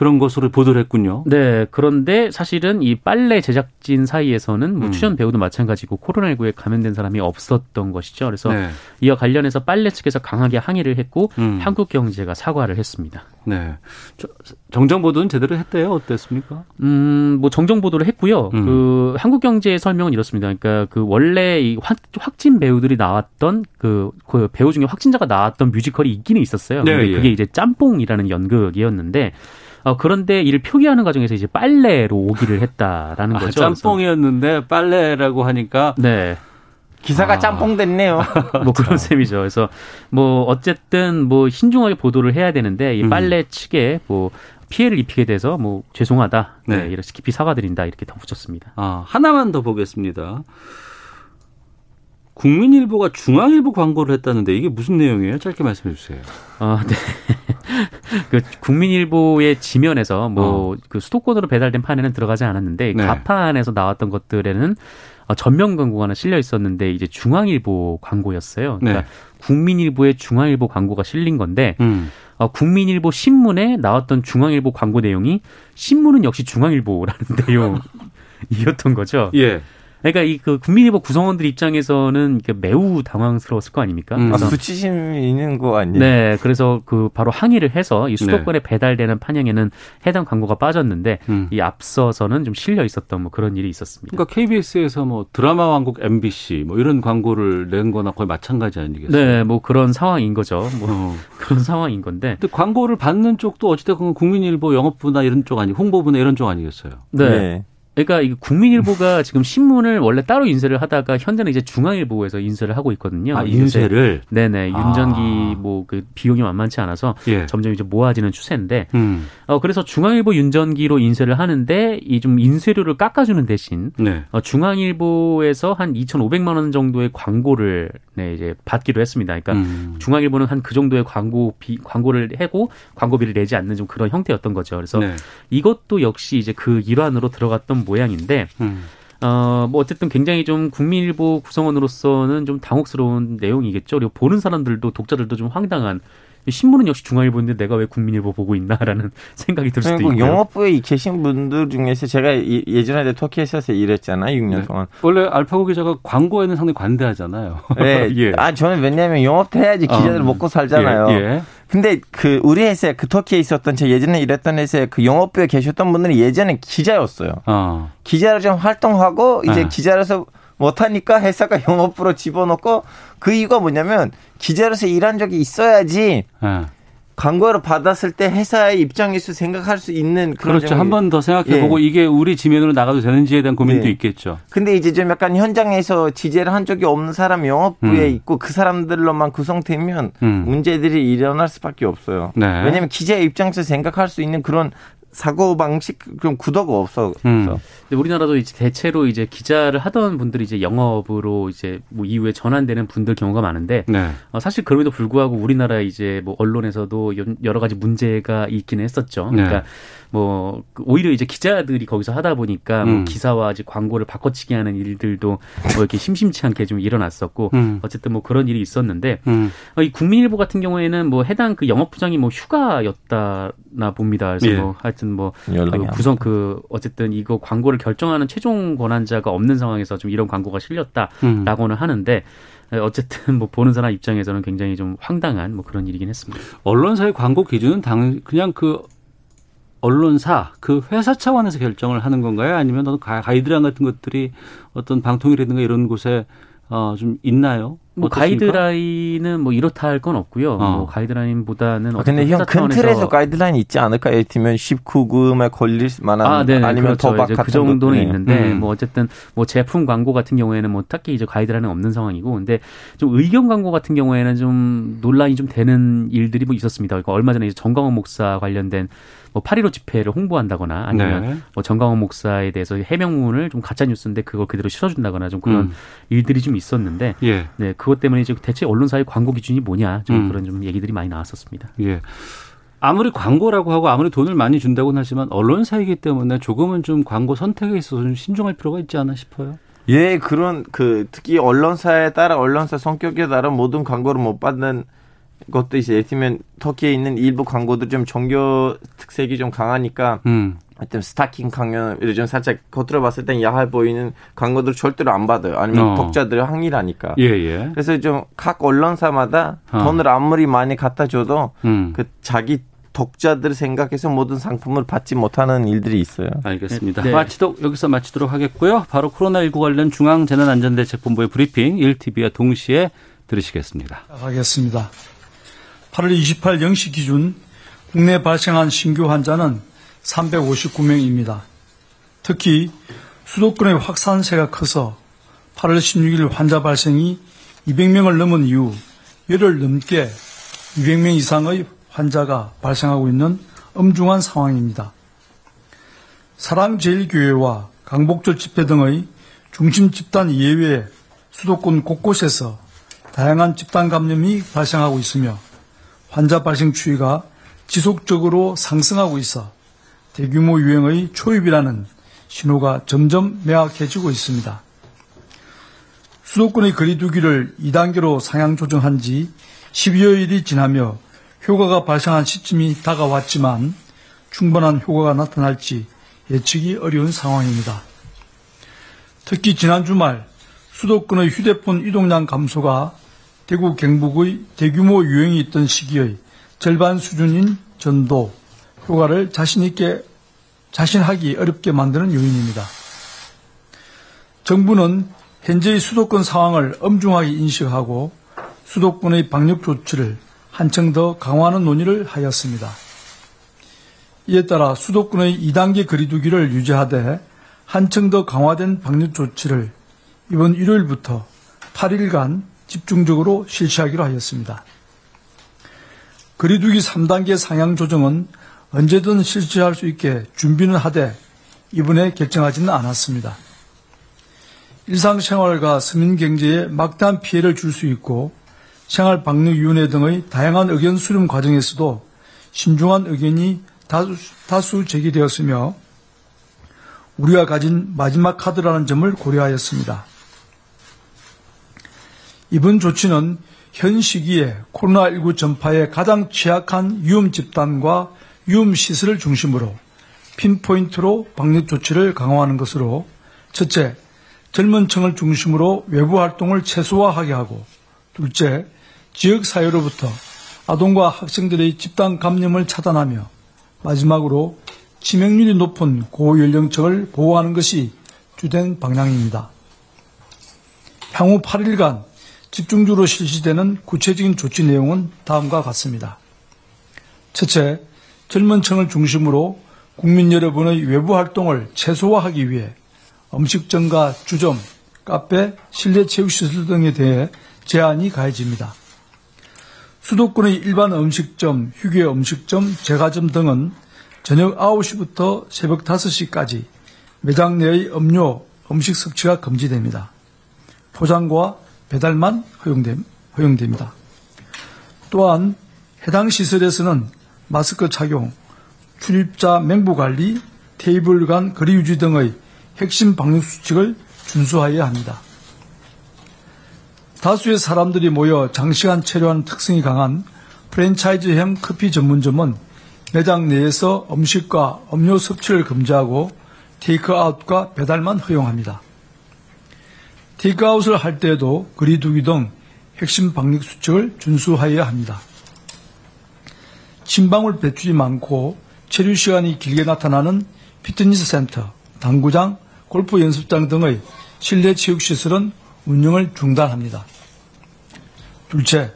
그런 것으로 보도를 했군요. 네, 그런데 사실은 이 빨래 제작진 사이에서는 뭐 음. 출연 배우도 마찬가지고 코로나19에 감염된 사람이 없었던 것이죠. 그래서 네. 이와 관련해서 빨래 측에서 강하게 항의를 했고 음. 한국경제가 사과를 했습니다. 네. 저- 정정 보도는 제대로 했대요. 어땠습니까? 음, 뭐 정정 보도를 했고요. 음. 그 한국경제의 설명은 이렇습니다. 그러니까 그 원래 이 확, 확진 배우들이 나왔던 그, 그 배우 중에 확진자가 나왔던 뮤지컬이 있기는 있었어요. 근데 네, 예. 그게 이제 짬뽕이라는 연극이었는데 어, 그런데 이를 표기하는 과정에서 이제 빨래로 오기를 했다라는 아, 거죠. 짬뽕이었는데 빨래라고 하니까 네. 기사가 아. 짬뽕 됐네요. 뭐 그런 셈이죠. 그래서 뭐 어쨌든 뭐 신중하게 보도를 해야 되는데 이 음. 빨래 측에 뭐 피해를 입히게 돼서 뭐 죄송하다. 네, 네. 이렇게 깊이 사과드린다. 이렇게 덧붙였습니다. 아, 하나만 더 보겠습니다. 국민일보가 중앙일보 광고를 했다는데 이게 무슨 내용이에요? 짧게 말씀해 주세요. 아, 네. 그 국민일보의 지면에서 뭐그 수도권으로 배달된 판에는 들어가지 않았는데 어. 네. 가판에서 나왔던 것들에는 어, 전면 광고가 하나 실려 있었는데 이제 중앙일보 광고였어요. 그러니까 네. 국민일보의 중앙일보 광고가 실린 건데 음. 어, 국민일보 신문에 나왔던 중앙일보 광고 내용이 신문은 역시 중앙일보라는 내용이었던 거죠. 예. 그러니까 이 그 국민일보 구성원들 입장에서는 이게 매우 당황스러웠을 거 아닙니까? 음. 아, 그래서 수치심이 있는 거 아니에요? 네, 그래서 그 바로 항의를 해서 이 네. 수도권에 배달되는 판형에는 해당 광고가 빠졌는데 음. 이 앞서서는 좀 실려 있었던 뭐 그런 일이 있었습니다. 그러니까 KBS에서 뭐 드라마 왕국 MBC 뭐 이런 광고를 낸 거나 거의 마찬가지 아니겠어요? 네, 뭐 그런 상황인 거죠. 뭐 어. 그런 상황인 건데. 근데 광고를 받는 쪽도 어찌됐건 국민일보 영업부나 이런 쪽 아니 홍보부나 이런 쪽 아니겠어요? 네. 네. 그러니까 이 국민일보가 지금 신문을 원래 따로 인쇄를 하다가 현재는 이제 중앙일보에서 인쇄를 하고 있거든요. 아. 인쇄를 네네 아. 윤전기 뭐그 비용이 만만치 않아서 예. 점점 이제 모아지는 추세인데 음. 어 그래서 중앙일보 윤전기로 인쇄를 하는데 이 좀 인쇄료를 깎아주는 대신 네. 어, 중앙일보에서 한 2,500만 원 정도의 광고를 네, 이제 받기로 했습니다. 그러니까 음. 중앙일보는 한 그 정도의 광고 비, 광고를 해고 광고비를 내지 않는 좀 그런 형태였던 거죠. 그래서 네. 이것도 역시 이제 그 일환으로 들어갔던 모양인데 음. 어, 뭐 어쨌든 굉장히 좀 국민일보 구성원으로서는 좀 당혹스러운 내용이겠죠. 그리고 보는 사람들도 독자들도 좀 황당한 이 신문은 역시 중앙일보인데 내가 왜 국민일보 보고 있나라는 생각이 들 수도 있고요. 영업부에 계신 분들 중에서 제가 이- 예전에 터키에서 일했잖아요. 6년 네. 동안. 원래 알파고 기자가 광고에는 상당히 관대하잖아요. 네. 예. 아, 저는 왜냐하면 영업도 해야지 기자들 어. 먹고 살잖아요. 예, 예. 근데 그 우리 회사에 그 터키에 있었던 제 예전에 일했던 회사에 그 영업부에 계셨던 분들이 예전에 기자였어요. 어. 기자로 좀 활동하고 이제 아. 기자로서 못하니까 회사가 영업부로 집어넣고 그 이유가 뭐냐면 기자로서 일한 적이 있어야지 예. 광고를 받았을 때 회사의 입장에서 생각할 수 있는 그런 그렇죠. 한 번 더 생각해보고 예. 이게 우리 지면으로 나가도 되는지에 대한 고민도 예. 있겠죠. 근데 이제 좀 약간 현장에서 지재를 한 적이 없는 사람 영업부에 음. 있고 그 사람들로만 구성되면 음. 문제들이 일어날 수밖에 없어요. 네. 왜냐하면 기자의 입장에서 생각할 수 있는 그런 사고 방식 그런 구도가 없어. 음. 근데 우리나라도 이제 대체로 이제 기자를 하던 분들이 이제 영업으로 이제 뭐 이후에 전환되는 분들 경우가 많은데 네. 어, 사실 그럼에도 불구하고 우리나라 이제 뭐 언론에서도 연- 여러 가지 문제가 있기는 했었죠. 네. 그러니까 뭐그 오히려 이제 기자들이 거기서 하다 보니까 뭐 음. 기사와 이제 광고를 바꿔치기 하는 일들도 뭐 이렇게 심심치 않게 좀 일어났었고 음. 어쨌든 뭐 그런 일이 있었는데 음. 어, 이 국민일보 같은 경우에는 뭐 해당 그 영업부장이 뭐 휴가였다나 봅니다. 그래서 예. 뭐 하여튼 뭐그안 구성 그 어쨌든 이거 광고를 결정하는 최종 권한자가 없는 상황에서 좀 이런 광고가 음. 실렸다라고는 하는데 어쨌든 뭐 보는 사람 입장에서는 굉장히 좀 황당한 뭐 그런 일이긴 했습니다. 언론사의 광고 기준은 당 그냥 그 언론사 그 회사 차원에서 결정을 하는 건가요? 아니면 어떤 가- 가이드라인 같은 것들이 어떤 방통이라든가 이런 곳에 어, 좀 있나요? 뭐 어떻습니까? 가이드라인은 뭐 이렇다 할 건 없고요. 어. 뭐 가이드라인보다는 아, 근데 어쨌든 형 회사 큰 차원에서- 틀에서 가이드라인 있지 않을까? 예를 들면 19금에 걸릴 만한 아, 네, 아니면 그렇죠. 이제 같은 그 정도는 것들. 있는데 음. 뭐 어쨌든 뭐 제품 광고 같은 경우에는 뭐 딱히 이제 가이드라인은 없는 상황이고 근데 좀 의견 광고 같은 경우에는 좀 논란이 좀 되는 일들이 뭐 있었습니다. 그러니까 얼마 전에 이제 정광훈 목사 관련된 뭐8.15 집회를 홍보한다거나 아니면 네. 뭐 정광훈 목사에 대해서 해명문을 좀 가짜 뉴스인데 그걸 그대로 실어준다거나 좀 그런 음. 일들이 좀 있었는데 예. 네 그것 때문에 이제 대체 언론사의 광고 기준이 뭐냐 좀 음. 그런 좀 얘기들이 많이 나왔었습니다. 예. 아무리 광고라고 하고 아무리 돈을 많이 준다고는 하지만 언론사이기 때문에 조금은 좀 광고 선택에 있어서 좀 신중할 필요가 있지 않나 싶어요. 예, 그런 그 특히 언론사에 따라 언론사 성격에 따라 모든 광고를 못 받는 것도 있어요. 예를 들면 터키에 있는 일부 광고도 좀 종교 특색이 좀 강하니까 음. 하여튼 스타킹 강연 요즘 살짝 겉으로 봤을 땐 야해 보이는 광고들 절대로 안 받아요. 아니면 어. 독자들이 항의하니까. 예, 예. 그래서 좀 각 언론사마다 어. 돈을 아무리 많이 갖다 줘도 음. 그 자기 독자들 생각해서 모든 상품을 받지 못하는 일들이 있어요. 알겠습니다. 네. 마치도 여기서 마치도록 하겠고요. 바로 코로나19 관련 중앙재난안전대책본부의 브리핑 1TV와 동시에 들으시겠습니다. 하겠습니다. 8월 28일 0시 기준 국내 발생한 신규 환자는 359명입니다. 특히 수도권의 확산세가 커서 8월 16일 환자 발생이 200명을 넘은 이후 열흘 넘게 200명 이상의 환자가 발생하고 있는 엄중한 상황입니다. 사랑제일교회와 강복절 집회 등의 중심 집단 예외 수도권 곳곳에서 다양한 집단 감염이 발생하고 있으며 환자 발생 추이가 지속적으로 상승하고 있어 대규모 유행의 초입이라는 신호가 점점 명확해지고 있습니다. 수도권의 거리두기를 2단계로 상향 조정한 지 12여일이 지나며 효과가 발생한 시점이 다가왔지만 충분한 효과가 나타날지 예측이 어려운 상황입니다. 특히 지난 주말 수도권의 휴대폰 이동량 감소가 대구 경북의 대규모 유행이 있던 시기의 절반 수준인 전도 효과를 자신 있게 자신하기 어렵게 만드는 요인입니다. 정부는 현재의 수도권 상황을 엄중하게 인식하고 수도권의 방역 조치를 한층 더 강화하는 논의를 하였습니다. 이에 따라 수도권의 2단계 거리두기를 유지하되 한층 더 강화된 방역 조치를 이번 일요일부터 8일간 집중적으로 실시하기로 하였습니다. 거리두기 3단계 상향 조정은 언제든 실시할 수 있게 준비는 하되 이번에 결정하지는 않았습니다. 일상생활과 서민경제에 막대한 피해를 줄 수 있고 생활방역위원회 등의 다양한 의견 수렴 과정에서도 신중한 의견이 다수, 다수 제기되었으며 우리가 가진 마지막 카드라는 점을 고려하였습니다. 이번 조치는 현 시기에 코로나19 전파에 가장 취약한 위험 집단과 위험 시설을 중심으로 핀포인트로 방역 조치를 강화하는 것으로 첫째, 젊은 층을 중심으로 외부 활동을 최소화하게 하고 둘째, 지역 사회로부터 아동과 학생들의 집단 감염을 차단하며 마지막으로 치명률이 높은 고연령층을 보호하는 것이 주된 방향입니다. 향후 8일간 집중적으로 실시되는 구체적인 조치 내용은 다음과 같습니다. 첫째, 젊은 층을 중심으로 국민 여러분의 외부 활동을 최소화하기 위해 음식점과 주점, 카페, 실내 체육시설 등에 대해 제한이 가해집니다. 수도권의 일반 음식점, 휴게 음식점, 제과점 등은 저녁 9시부터 새벽 5시까지 매장 내의 음료, 음식 섭취가 금지됩니다. 포장과 배달만 허용됩니다. 또한 해당 시설에서는 마스크 착용, 출입자 맹부 관리, 테이블 간 거리 유지 등의 핵심 방역 수칙을 준수하여야 합니다. 다수의 사람들이 모여 장시간 체류하는 특성이 강한 프랜차이즈형 커피 전문점은 매장 내에서 음식과 음료 섭취를 금지하고 테이크아웃과 배달만 허용합니다. 테이크아웃을 할 때에도 거리두기 등 핵심 방역 수칙을 준수하여야 합니다. 침방울 배출이 많고 체류 시간이 길게 나타나는 피트니스 센터, 당구장, 골프 연습장 등의 실내 체육 시설은 운영을 중단합니다. 둘째,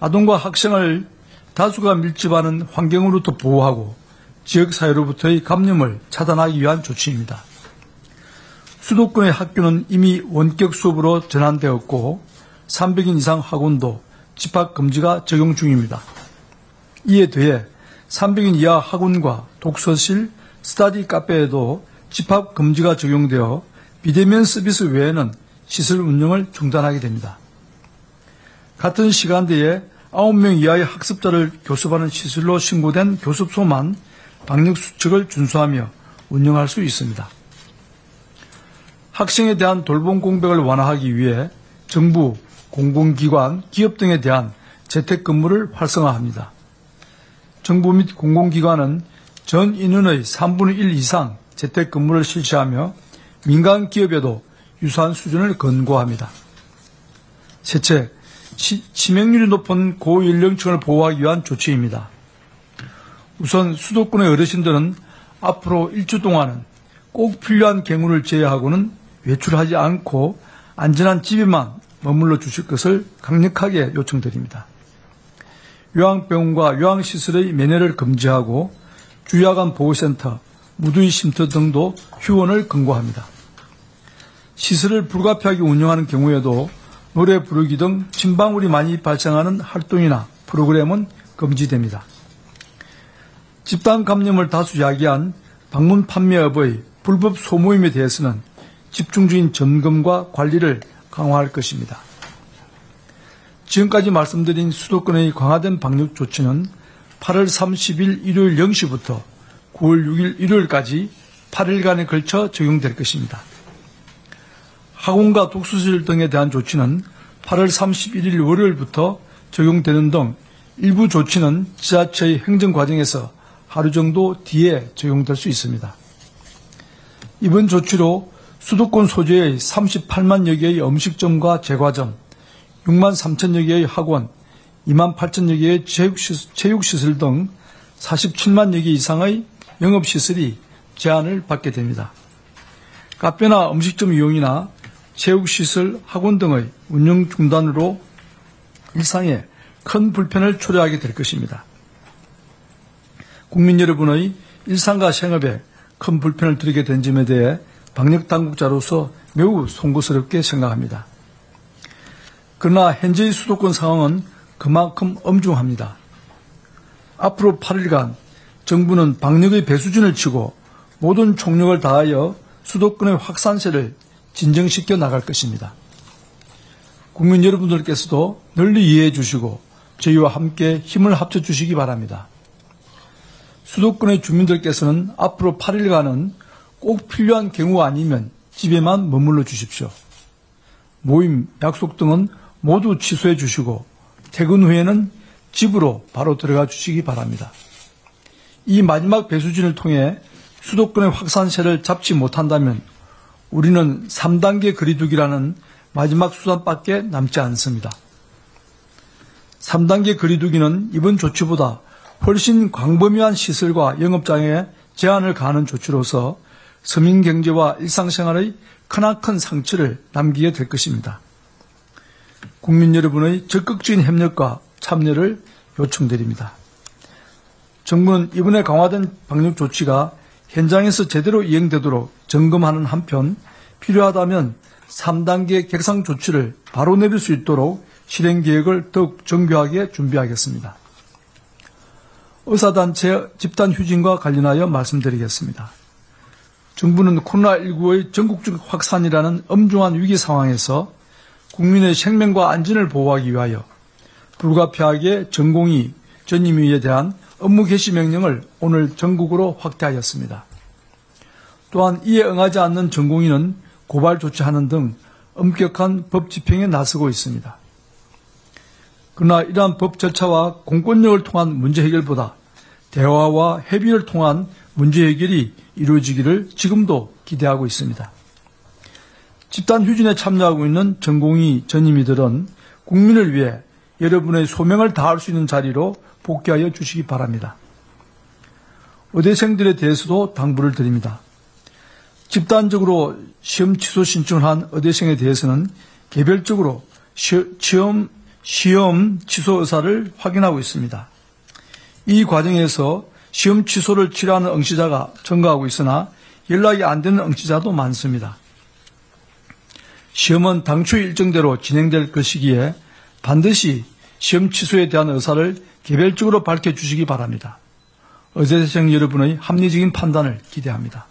아동과 학생을 다수가 밀집하는 환경으로부터 보호하고 지역 사회로부터의 감염을 차단하기 위한 조치입니다. 수도권의 학교는 이미 원격 수업으로 전환되었고 300인 이상 학원도 집합 금지가 적용 중입니다. 이에 더해 300인 이하 학원과 독서실, 스타디 카페에도 집합 금지가 적용되어 비대면 서비스 외에는 시설 운영을 중단하게 됩니다. 같은 시간대에 9명 이하의 학습자를 교습하는 시설로 신고된 교습소만 방역 수칙을 준수하며 운영할 수 있습니다. 학생에 대한 돌봄 공백을 완화하기 위해 정부, 공공기관, 기업 등에 대한 재택근무를 활성화합니다. 정부 및 공공기관은 전 인원의 3분의 1 이상 재택근무를 실시하며 민간 기업에도 유사한 수준을 권고합니다. 셋째, 치명률이 높은 고연령층을 보호하기 위한 조치입니다. 우선 수도권의 어르신들은 앞으로 일주 동안은 꼭 필요한 경우를 제외하고는 외출하지 않고 안전한 집에만 머물러 주실 것을 강력하게 요청드립니다. 요양병원과 요양시설의 면회를 금지하고 주야간 보호센터, 무두의 쉼터 등도 휴원을 권고합니다. 시설을 불가피하게 운영하는 경우에도 노래 부르기 등 침방울이 많이 발생하는 활동이나 프로그램은 금지됩니다. 집단 감염을 다수 야기한 방문 판매업의 불법 소모임에 대해서는 집중적인 점검과 관리를 강화할 것입니다. 지금까지 말씀드린 수도권의 강화된 방역 조치는 8월 30일 일요일 0시부터 9월 6일 일요일까지 8일간에 걸쳐 적용될 것입니다. 학원과 독서실 등에 대한 조치는 8월 31일 월요일부터 적용되는 등 일부 조치는 지자체의 행정 과정에서 하루 정도 뒤에 적용될 수 있습니다. 이번 조치로 수도권 소재의 38만여 개의 음식점과 제과점, 6만 3천여 개의 학원, 2만 8천여 개의 체육시설 등 47만여 개 이상의 영업시설이 제한을 받게 됩니다. 카페나 음식점 이용이나 체육시설, 학원 등의 운영 중단으로 일상에 큰 불편을 초래하게 될 것입니다. 국민 여러분의 일상과 생업에 큰 불편을 드리게 된 점에 대해 방역 당국자로서 매우 송구스럽게 생각합니다. 그러나 현재의 수도권 상황은 그만큼 엄중합니다. 앞으로 8일간 정부는 방역의 배수진을 치고 모든 총력을 다하여 수도권의 확산세를 진정시켜 나갈 것입니다. 국민 여러분들께서도 널리 이해해 주시고 저희와 함께 힘을 합쳐 주시기 바랍니다. 수도권의 주민들께서는 앞으로 8일간은 꼭 필요한 경우 아니면 집에만 머물러 주십시오. 모임, 약속 등은 모두 취소해 주시고 퇴근 후에는 집으로 바로 들어가 주시기 바랍니다. 이 마지막 배수진을 통해 수도권의 확산세를 잡지 못한다면 우리는 3단계 거리두기라는 마지막 수단밖에 남지 않습니다. 3단계 거리두기는 이번 조치보다 훨씬 광범위한 시설과 영업장에 제한을 가하는 조치로서 서민 경제와 일상생활의 크나큰 상처를 남기게 될 것입니다. 국민 여러분의 적극적인 협력과 참여를 요청드립니다. 정부는 이번에 강화된 방역 조치가 현장에서 제대로 이행되도록 점검하는 한편 필요하다면 3단계 객상 조치를 바로 내릴 수 있도록 실행 계획을 더욱 정교하게 준비하겠습니다. 의사단체 집단 휴진과 관련하여 말씀드리겠습니다. 정부는 코로나19의 전국적 확산이라는 엄중한 위기 상황에서 국민의 생명과 안전을 보호하기 위하여 불가피하게 전공의 전임위에 대한 업무 개시 명령을 오늘 전국으로 확대하였습니다. 또한 이에 응하지 않는 전공의는 고발 조치하는 등 엄격한 법 집행에 나서고 있습니다. 그러나 이러한 법 절차와 공권력을 통한 문제 해결보다 대화와 협의를 통한 문제 해결이 이루어지기를 지금도 기대하고 있습니다. 집단 휴진에 참여하고 있는 전공의 전임이들은 국민을 위해 여러분의 소명을 다할 수 있는 자리로 복귀하여 주시기 바랍니다. 의대생들에 대해서도 당부를 드립니다. 집단적으로 시험 취소 신청을 한 의대생에 대해서는 개별적으로 시험, 시험 취소 의사를 확인하고 있습니다. 이 과정에서 시험 취소를 치료하는 응시자가 증가하고 있으나 연락이 안 되는 응시자도 많습니다. 시험은 당초 일정대로 진행될 것이기에 반드시 시험 취소에 대한 의사를 개별적으로 밝혀주시기 바랍니다. 의대생 여러분의 합리적인 판단을 기대합니다.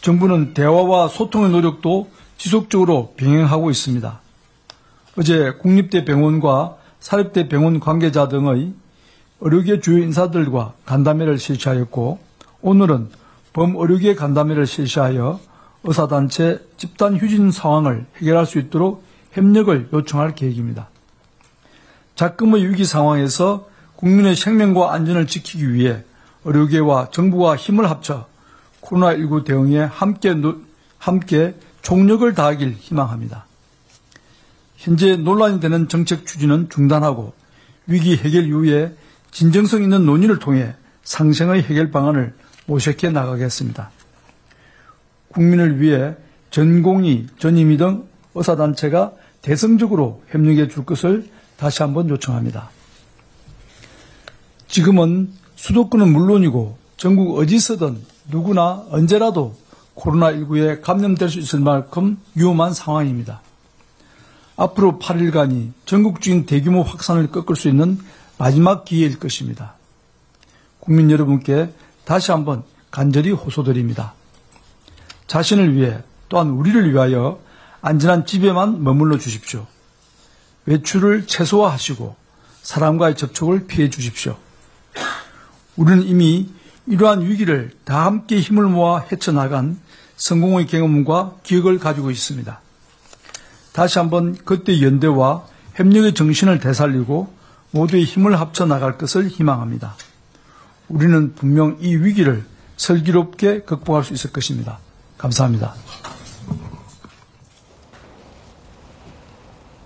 정부는 대화와 소통의 노력도 지속적으로 병행하고 있습니다. 어제 국립대 병원과 사립대 병원 관계자 등의 의료계 주요 인사들과 간담회를 실시하였고 오늘은 범의료계 간담회를 실시하여 의사단체 집단 휴진 상황을 해결할 수 있도록 협력을 요청할 계획입니다. 작금의 위기 상황에서 국민의 생명과 안전을 지키기 위해 의료계와 정부가 힘을 합쳐 코로나19 대응에 함께, 함께 총력을 다하길 희망합니다. 현재 논란이 되는 정책 추진은 중단하고 위기 해결 이후에 진정성 있는 논의를 통해 상생의 해결 방안을 모색해 나가겠습니다. 국민을 위해 전공의, 전임의 등 의사단체가 대성적으로 협력해 줄 것을 다시 한번 요청합니다. 지금은 수도권은 물론이고 전국 어디서든 누구나 언제라도 코로나19에 감염될 수 있을 만큼 위험한 상황입니다. 앞으로 8일간이 전국적인 대규모 확산을 꺾을 수 있는 마지막 기회일 것입니다. 국민 여러분께 다시 한번 간절히 호소드립니다. 자신을 위해 또한 우리를 위하여 안전한 집에만 머물러 주십시오. 외출을 최소화하시고 사람과의 접촉을 피해 주십시오. 우리는 이미 이러한 위기를 다 함께 힘을 모아 헤쳐나간 성공의 경험과 기억을 가지고 있습니다. 다시 한번 그때 연대와 협력의 정신을 되살리고 모두의 힘을 합쳐 나갈 것을 희망합니다. 우리는 분명 이 위기를 슬기롭게 극복할 수 있을 것입니다. 감사합니다.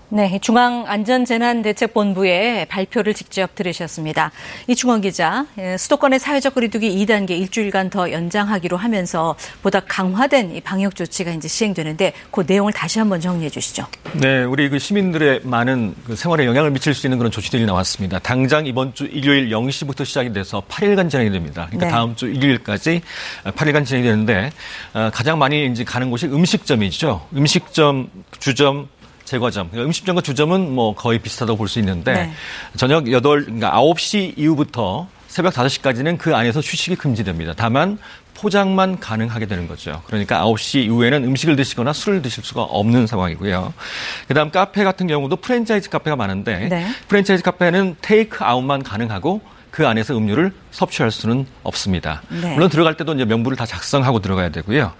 네, 중앙안전재난대책본부의 발표를 직접 들으셨습니다. 이중원 기자, 예, 수도권의 사회적 거리두기 2단계 일주일간 더 연장하기로 하면서 보다 강화된 방역 조치가 이제 시행되는데 그 내용을 다시 한번 정리해 주시죠. 네, 우리 그 시민들의 많은 그 생활에 영향을 미칠 수 있는 그런 조치들이 나왔습니다. 당장 이번 주 일요일 0시부터 시작이 돼서 8일간 진행이 됩니다. 그러니까 네. 다음 주 일요일까지 8일간 진행이 되는데 어, 가장 많이 이제 가는 곳이 음식점이죠. 음식점, 주점, 제과점. 그러니까 음식점과 주점은 뭐 거의 비슷하다고 볼 수 있는데 네. 저녁 8, 그러니까 9시 이후부터 새벽 5시까지는 그 안에서 휴식이 금지됩니다. 다만 포장만 가능하게 되는 거죠. 그러니까 9시 이후에는 음식을 드시거나 술을 드실 수가 없는 상황이고요. 그다음 카페 같은 경우도 프랜차이즈 카페가 많은데 네. 프랜차이즈 카페는 테이크 아웃만 가능하고 그 안에서 음료를 섭취할 수는 없습니다. 네. 물론 들어갈 때도 이제 명부를 다 작성하고 들어가야 되고요.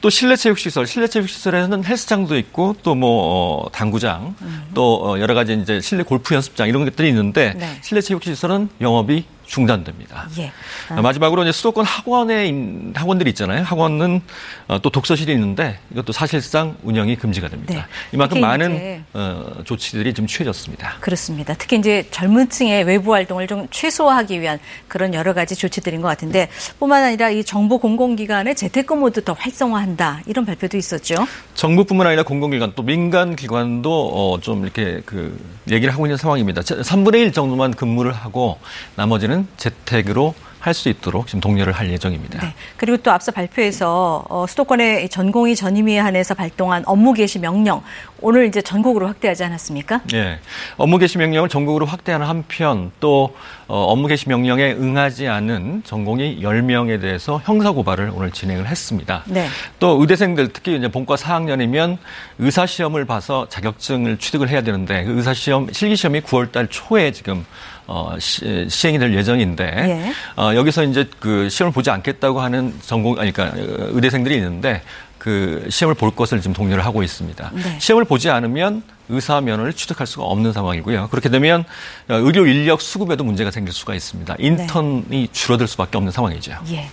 또 실내 체육 시설, 실내 체육 시설에는 헬스장도 있고 또뭐 어, 당구장, 음. 또 어, 여러 가지 이제 실내 골프 연습장 이런 것들이 있는데 네. 실내 체육 시설은 영업이 중단됩니다. 예. 아. 마지막으로 이제 수도권 학원에 학원들이 있잖아요. 학원은 어, 또 독서실이 있는데 이것도 사실상 운영이 금지가 됩니다. 네. 이만큼 많은 어, 조치들이 좀 취해졌습니다. 그렇습니다. 특히 이제 젊은 층의 외부 활동을 좀 최소화하기 위한 그런 여러 가지 조치들인 것 같은데 뿐만 아니라 이 정부 공공기관의 재택근무도 더 활성화한다 이런 발표도 있었죠. 정부뿐만 아니라 공공기관 또 민간 기관도 어, 좀 이렇게 그 얘기를 하고 있는 상황입니다. 3분의 1 정도만 근무를 하고 나머지는 재택으로 할수 있도록 지금 독려를 할 예정입니다. 네. 그리고 또 앞서 발표에서 어, 수도권의 전공의 전임위에 한해서 발동한 업무 개시 명령 오늘 이제 전국으로 확대하지 않았습니까? 네. 업무 개시 명령을 전국으로 확대하는 한편 또 어, 업무 개시 명령에 응하지 않은 전공의 10명에 대해서 형사 고발을 오늘 진행을 했습니다. 네. 또 의대생들 특히 이제 본과 4학년이면 의사 시험을 봐서 자격증을 취득을 해야 되는데 그 의사 시험 실기 시험이 9월 달 초에 지금 어, 시, 시행이 될 예정인데 예. 어, 여기서 이제 그 시험을 보지 않겠다고 하는 전공 아니 그러니까 의대생들이 있는데 그 시험을 볼 것을 지금 독려를 하고 있습니다. 네. 시험을 보지 않으면 의사 면허를 취득할 수가 없는 상황이고요. 그렇게 되면 의료 인력 수급에도 문제가 생길 수가 있습니다. 인턴이 네. 줄어들 수밖에 없는 상황이죠. 예.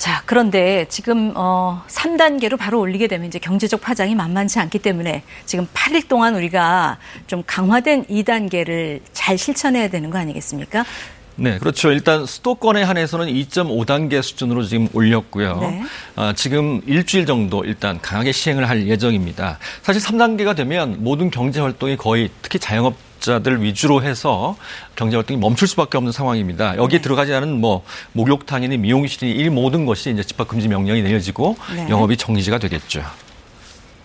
자, 그런데 지금 어 3단계로 바로 올리게 되면 이제 경제적 파장이 만만치 않기 때문에 지금 8일 동안 우리가 좀 강화된 2단계를 잘 실천해야 되는 거 아니겠습니까? 네, 그렇죠. 일단 수도권에 한해서는 2.5단계 수준으로 지금 올렸고요. 네. 아, 지금 일주일 정도 일단 강하게 시행을 할 예정입니다. 사실 3단계가 되면 모든 경제 활동이 거의 특히 자영업 자들 위주로 해서 경제 활동이 멈출 수밖에 없는 상황입니다. 여기에 네. 들어가지 않은 뭐 목욕탕이니 미용실이 이 모든 것이 이제 집합 금지 명령이 내려지고 네. 영업이 정지가 되겠죠.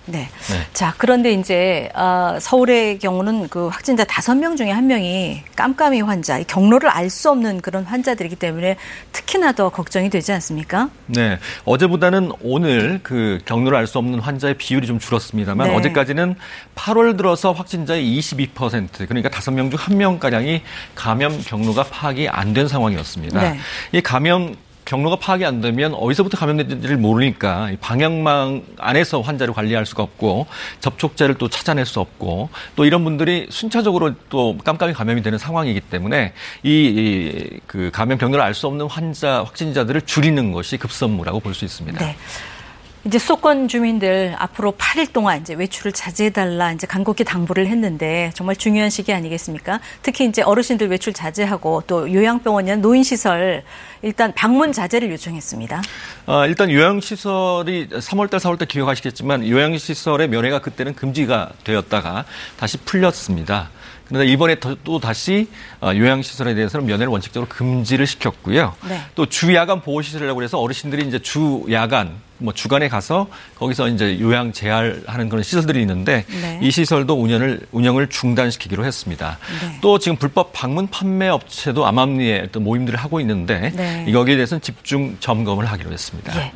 네. 네. 자, 그런데 이제 어, 서울의 경우는 그 확진자 다섯 명 중에 한 명이 깜깜이 환자, 경로를 알 수 없는 그런 환자들이기 때문에 특히나 더 걱정이 되지 않습니까? 네. 어제보다는 오늘 그 경로를 알 수 없는 환자의 비율이 좀 줄었습니다만 네. 어제까지는 8월 들어서 확진자의 22% 그러니까 다섯 명 중 한 명가량이 감염 경로가 파악이 안 된 상황이었습니다. 네. 이 감염 경로가 파악이 안 되면 어디서부터 감염된지를 모르니까 방역망 안에서 환자를 관리할 수가 없고 접촉자를 또 찾아낼 수 없고 또 이런 분들이 순차적으로 또 깜깜이 감염이 되는 상황이기 때문에 이 그 감염 경로를 알 수 없는 환자 확진자들을 줄이는 것이 급선무라고 볼 수 있습니다. 네. 이제 수도권 주민들 앞으로 8일 동안 이제 외출을 자제해달라 이제 간곡히 당부를 했는데 정말 중요한 시기 아니겠습니까? 특히 이제 어르신들 외출 자제하고 또 요양병원이나 노인시설 일단 방문 자제를 요청했습니다. 아, 일단 요양시설이 3월달, 4월달 기억하시겠지만 요양시설의 면회가 그때는 금지가 되었다가 다시 풀렸습니다. 그런데 이번에 또 다시 어, 요양시설에 대해서는 면회를 원칙적으로 금지를 시켰고요. 네. 또 주야간 보호시설이라고 해서 어르신들이 이제 주야간 뭐 주간에 가서 거기서 이제 요양 재활하는 그런 시설들이 있는데 네. 이 시설도 운영을 운영을 중단시키기로 했습니다. 네. 또 지금 불법 방문 판매 업체도 암암리에 어떤 모임들을 하고 있는데 네. 여기에 대해서는 집중 점검을 하기로 했습니다. 예.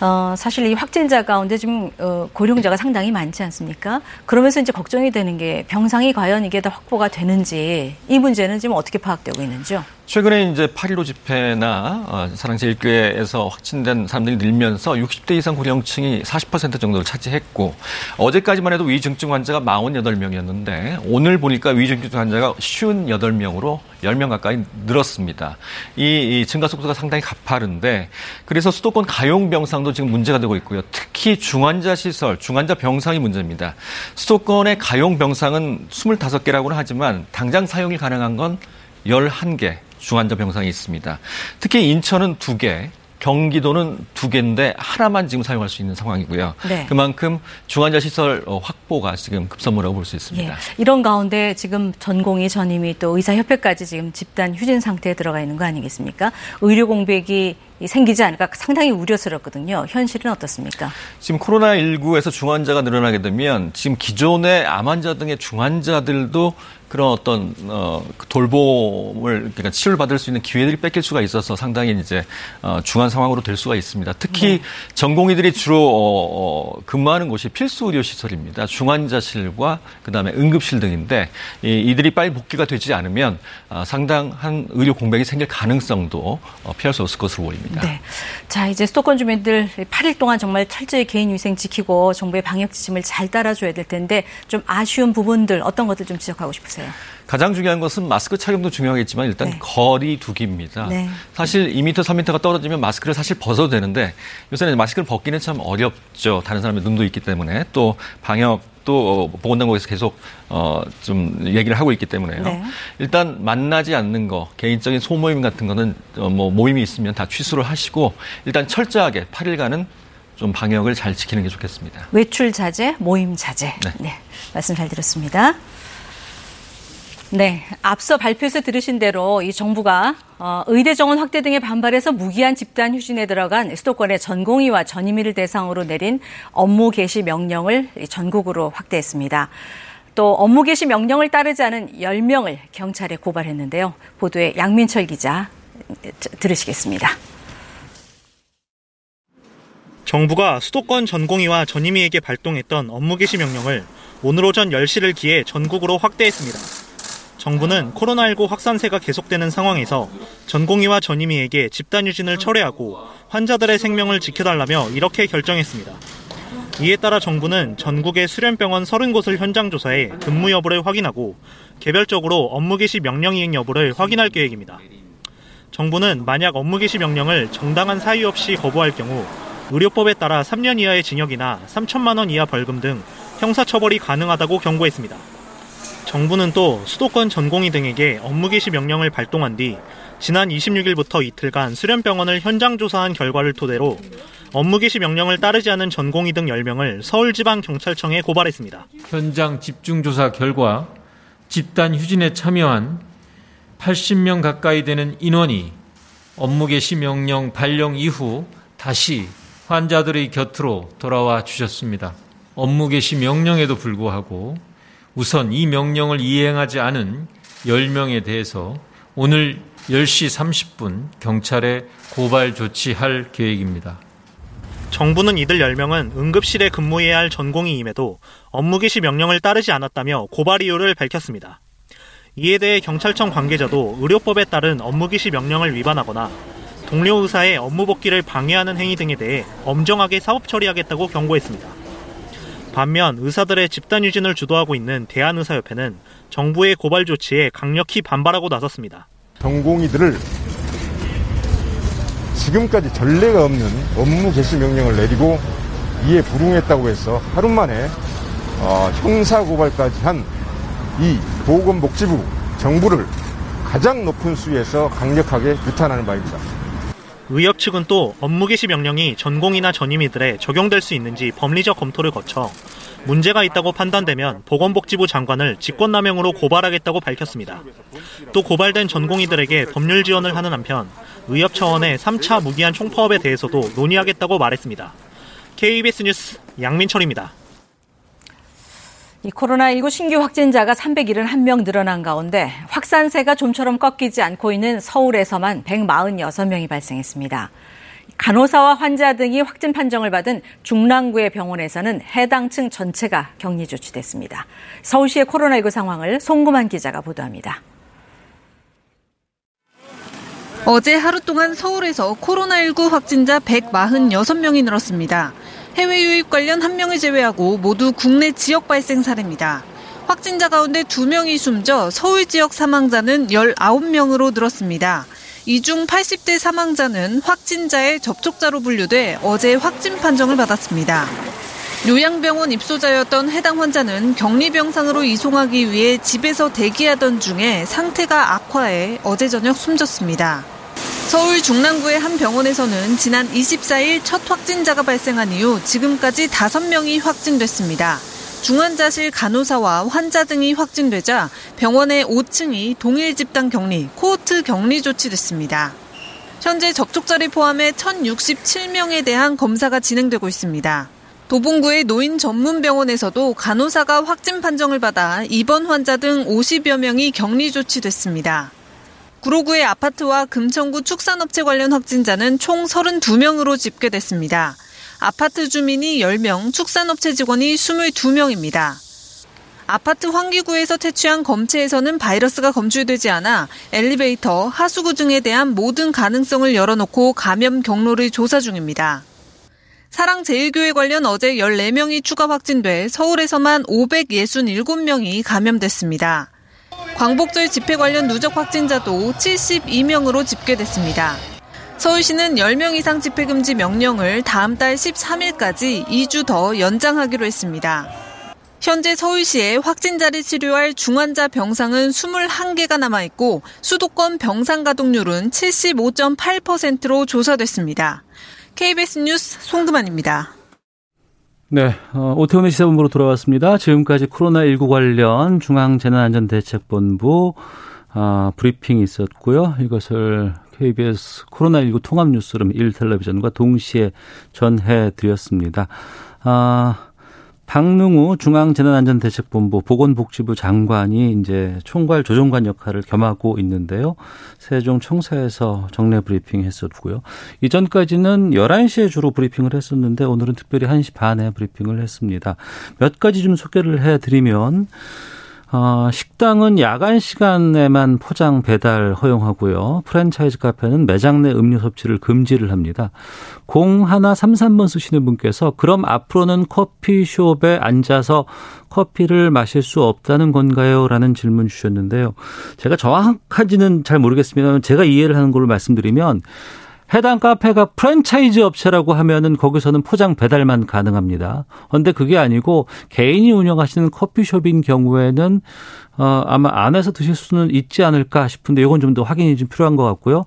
어, 사실 이 확진자 가운데 지금 어, 고령자가 상당히 많지 않습니까? 그러면서 이제 걱정이 되는 게 병상이 과연 이게 다 확보가 되는지 이 문제는 지금 어떻게 파악되고 있는지요? 최근에 이제 8.15 집회나 어, 사랑제일교회에서 확진된 사람들이 늘면서 60대 이상 고령층이 40% 정도를 차지했고 어제까지만 해도 위중증 환자가 48명이었는데 오늘 보니까 위중증 환자가 58명으로 10명 가까이 늘었습니다. 이, 이 증가 속도가 상당히 가파른데 그래서 수도권 가용 병상도 지금 문제가 되고 있고요. 특히 중환자 시설, 중환자 병상이 문제입니다. 수도권의 가용 병상은 25개라고는 하지만 당장 사용이 가능한 건 11개 중환자 병상이 있습니다. 특히 인천은 두 개, 경기도는 두 개인데 하나만 지금 사용할 수 있는 상황이고요. 네. 그만큼 중환자 시설 어, 확보가 지금 급선무라고 볼 수 있습니다. 예. 이런 가운데 지금 전공의 전임이 또 의사협회까지 지금 집단 휴진 상태에 들어가 있는 거 아니겠습니까? 의료 공백이 생기지 않을까 상당히 우려스럽거든요. 현실은 어떻습니까? 지금 코로나19에서 중환자가 늘어나게 되면 지금 기존의 암 환자 등의 중환자들도 그런 어떤 어, 그 돌봄을 그러니까 치료를 받을 수 있는 기회들이 뺏길 수가 있어서 상당히 이제 어, 중한 상황으로 될 수가 있습니다. 특히 네. 전공의들이 주로 어, 어, 근무하는 곳이 필수 의료 시설입니다. 중환자실과 그다음에 응급실 등인데 이, 이들이 빨리 복귀가 되지 않으면 어, 상당한 의료 공백이 생길 가능성도 어, 피할 수 없을 것으로 보입니다. 네. 자 이제 수도권 주민들 8일 동안 정말 철저히 개인 위생 지키고 정부의 방역 지침을 잘 따라줘야 될 텐데 좀 아쉬운 부분들 어떤 것들 좀 지적하고 싶으세요? 같아요. 가장 중요한 것은 마스크 착용도 중요하겠지만 일단 네. 거리 두기입니다. 네. 사실 2m, 3m가 떨어지면 마스크를 사실 벗어도 되는데 요새는 마스크를 벗기는 참 어렵죠. 다른 사람의 눈도 있기 때문에 또 방역 또 보건당국에서 계속 어, 좀 얘기를 하고 있기 때문에요. 네. 일단 만나지 않는 거, 개인적인 소모임 같은 거는 어, 뭐 모임이 있으면 다 취소를 하시고 일단 철저하게 8일간은 좀 방역을 잘 지키는 게 좋겠습니다. 외출 자제, 모임 자제. 네. 네. 말씀 잘 들었습니다. 네, 앞서 발표에서 들으신 대로 이 정부가 어, 의대 정원 확대 등의 반발에서 무기한 집단 휴진에 들어간 수도권의 전공의와 전임의를 대상으로 내린 업무 개시 명령을 전국으로 확대했습니다. 또 업무 개시 명령을 따르지 않은 10명을 경찰에 고발했는데요. 보도에 양민철 기자 들으시겠습니다. 정부가 수도권 전공의와 전임의에게 발동했던 업무 개시 명령을 오늘 오전 10시를 기해 전국으로 확대했습니다. 정부는 코로나19 확산세가 계속되는 상황에서 전공의와 전임의에게 집단 유진을 철회하고 환자들의 생명을 지켜달라며 이렇게 결정했습니다. 이에 따라 정부는 전국의 수련병원 30곳을 현장 조사해 근무 여부를 확인하고 개별적으로 업무 개시 명령 이행 여부를 확인할 계획입니다. 정부는 만약 업무 개시 명령을 정당한 사유 없이 거부할 경우 의료법에 따라 3년 이하의 징역이나 3천만 원 이하 벌금 등 형사처벌이 가능하다고 경고했습니다. 정부는 또 수도권 전공의 등에게 업무 개시 명령을 발동한 뒤 지난 26일부터 이틀간 수련병원을 현장 조사한 결과를 토대로 업무 개시 명령을 따르지 않은 전공의 등 10명을 서울지방경찰청에 고발했습니다. 현장 집중조사 결과 집단 휴진에 참여한 80명 가까이 되는 인원이 업무 개시 명령 발령 이후 다시 환자들의 곁으로 돌아와 주셨습니다. 업무 개시 명령에도 불구하고 우선 이 명령을 이행하지 않은 10명에 대해서 오늘 10시 30분 경찰에 고발 조치할 계획입니다. 정부는 이들 10명은 응급실에 근무해야 할 전공의임에도 업무 개시 명령을 따르지 않았다며 고발 이유를 밝혔습니다. 이에 대해 경찰청 관계자도 의료법에 따른 업무 개시 명령을 위반하거나 동료 의사의 업무 복귀를 방해하는 행위 등에 대해 엄정하게 사법 처리하겠다고 경고했습니다. 반면 의사들의 집단 유진을 주도하고 있는 대한의사협회는 정부의 고발 조치에 강력히 반발하고 나섰습니다. 전공의들을 지금까지 전례가 없는 업무 개시 명령을 내리고 이에 불응했다고 해서 하루 만에 어, 형사 고발까지 한 이 보건복지부 정부를 가장 높은 수위에서 강력하게 규탄하는 바입니다. 의협 측은 또 업무 개시 명령이 전공이나 전임의들에 적용될 수 있는지 법리적 검토를 거쳐 문제가 있다고 판단되면 보건복지부 장관을 직권남용으로 고발하겠다고 밝혔습니다. 또 고발된 전공의들에게 법률 지원을 하는 한편 의협 차원의 3차 무기한 총파업에 대해서도 논의하겠다고 말했습니다. KBS 뉴스 양민철입니다. 이 코로나19 신규 확진자가 371명 늘어난 가운데 확산세가 좀처럼 꺾이지 않고 있는 서울에서만 146명이 발생했습니다. 간호사와 환자 등이 확진 판정을 받은 중랑구의 병원에서는 해당 층 전체가 격리 조치됐습니다. 서울시의 코로나19 상황을 송구만 기자가 보도합니다. 어제 하루 동안 서울에서 코로나19 확진자 146명이 늘었습니다. 해외 유입 관련 1명을 제외하고 모두 국내 지역 발생 사례입니다. 확진자 가운데 2명이 숨져 서울 지역 사망자는 19명으로 늘었습니다. 이 중 80대 사망자는 확진자의 접촉자로 분류돼 어제 확진 판정을 받았습니다. 요양병원 입소자였던 해당 환자는 격리병상으로 이송하기 위해 집에서 대기하던 중에 상태가 악화해 어제 저녁 숨졌습니다. 서울 중랑구의 한 병원에서는 지난 24일 첫 확진자가 발생한 이후 지금까지 5명이 확진됐습니다. 중환자실 간호사와 환자 등이 확진되자 병원의 5층이 동일 집단 격리, 코호트 격리 조치됐습니다. 현재 접촉자를 포함해 1,067명에 대한 검사가 진행되고 있습니다. 도봉구의 노인 전문 병원에서도 간호사가 확진 판정을 받아 입원 환자 등 50여 명이 격리 조치됐습니다. 구로구의 아파트와 금천구 축산업체 관련 확진자는 총 32명으로 집계됐습니다. 아파트 주민이 10명, 축산업체 직원이 22명입니다. 아파트 환기구에서 채취한 검체에서는 바이러스가 검출되지 않아 엘리베이터, 하수구 등에 대한 모든 가능성을 열어놓고 감염 경로를 조사 중입니다. 사랑제일교회 관련 어제 14명이 추가 확진돼 서울에서만 567명이 감염됐습니다. 광복절 집회 관련 누적 확진자도 72명으로 집계됐습니다. 서울시는 10명 이상 집회 금지 명령을 다음 달 13일까지 2주 더 연장하기로 했습니다. 현재 서울시에 확진자를 치료할 중환자 병상은 21개가 남아있고 수도권 병상 가동률은 75.8%로 조사됐습니다. KBS 뉴스 송금환입니다. 네, 어, 오태훈의 시사본부로 돌아왔습니다. 지금까지 코로나19 관련 중앙재난안전대책본부 어, 브리핑이 있었고요. 이것을 KBS 코로나19 통합뉴스룸 1텔레비전과 동시에 전해드렸습니다. 아, 박능우 중앙재난안전대책본부 보건복지부 장관이 이제 총괄 조정관 역할을 겸하고 있는데요. 세종 청사에서 정례 브리핑 했었고요. 이전까지는 11시에 주로 브리핑을 했었는데 오늘은 특별히 1시 반에 브리핑을 했습니다. 몇 가지 좀 소개를 해드리면 어, 식당은 야간 시간에만 포장 배달 허용하고요. 프랜차이즈 카페는 매장 내 음료 섭취를 금지를 합니다. 0133번 쓰시는 분께서 그럼 앞으로는 커피숍에 앉아서 커피를 마실 수 없다는 건가요? 라는 질문 주셨는데요. 제가 정확한지는 잘 모르겠습니다만 제가 이해를 하는 걸로 말씀드리면 해당 카페가 프랜차이즈 업체라고 하면은 거기서는 포장 배달만 가능합니다. 그런데 그게 아니고 개인이 운영하시는 커피숍인 경우에는 어, 아마 안에서 드실 수는 있지 않을까 싶은데 이건 좀 더 확인이 좀 필요한 것 같고요.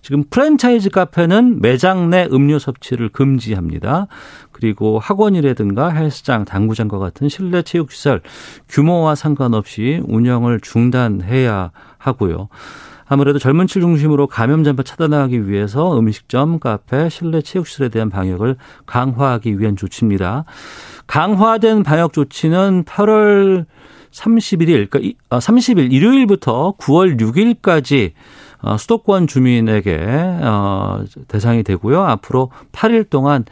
지금 프랜차이즈 카페는 매장 내 음료 섭취를 금지합니다. 그리고 학원이라든가 헬스장, 당구장과 같은 실내 체육시설 규모와 상관없이 운영을 중단해야 하고요. 아무래도 젊은 층 중심으로 감염 전파 차단하기 위해서 음식점, 카페, 실내 체육시설에 대한 방역을 강화하기 위한 조치입니다. 강화된 방역 조치는 8월 31일, 그러니까 30일 일요일부터 9월 6일까지 어, 수도권 주민에게 어, 대상이 되고요. 앞으로 8일 동안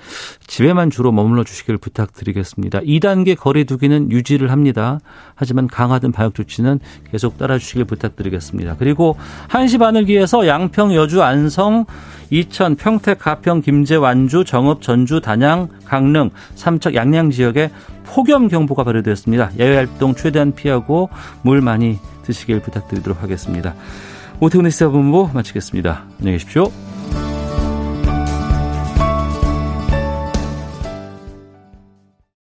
집에만 주로 머물러 주시길 부탁드리겠습니다. 2단계 거리두기는 유지를 합니다. 하지만 강화된 방역 조치는 계속 따라주시길 부탁드리겠습니다. 그리고 1시 반을 기해서 양평, 여주, 안성, 이천, 평택, 가평, 김제, 완주, 정읍, 전주, 단양, 강릉, 삼척, 양양 지역에 폭염 경보가 발효되었습니다. 야외 활동 최대한 피하고 물 많이 드시길 부탁드리도록 하겠습니다. 오태훈의 시사본부 마치겠습니다. 안녕히 계십시오.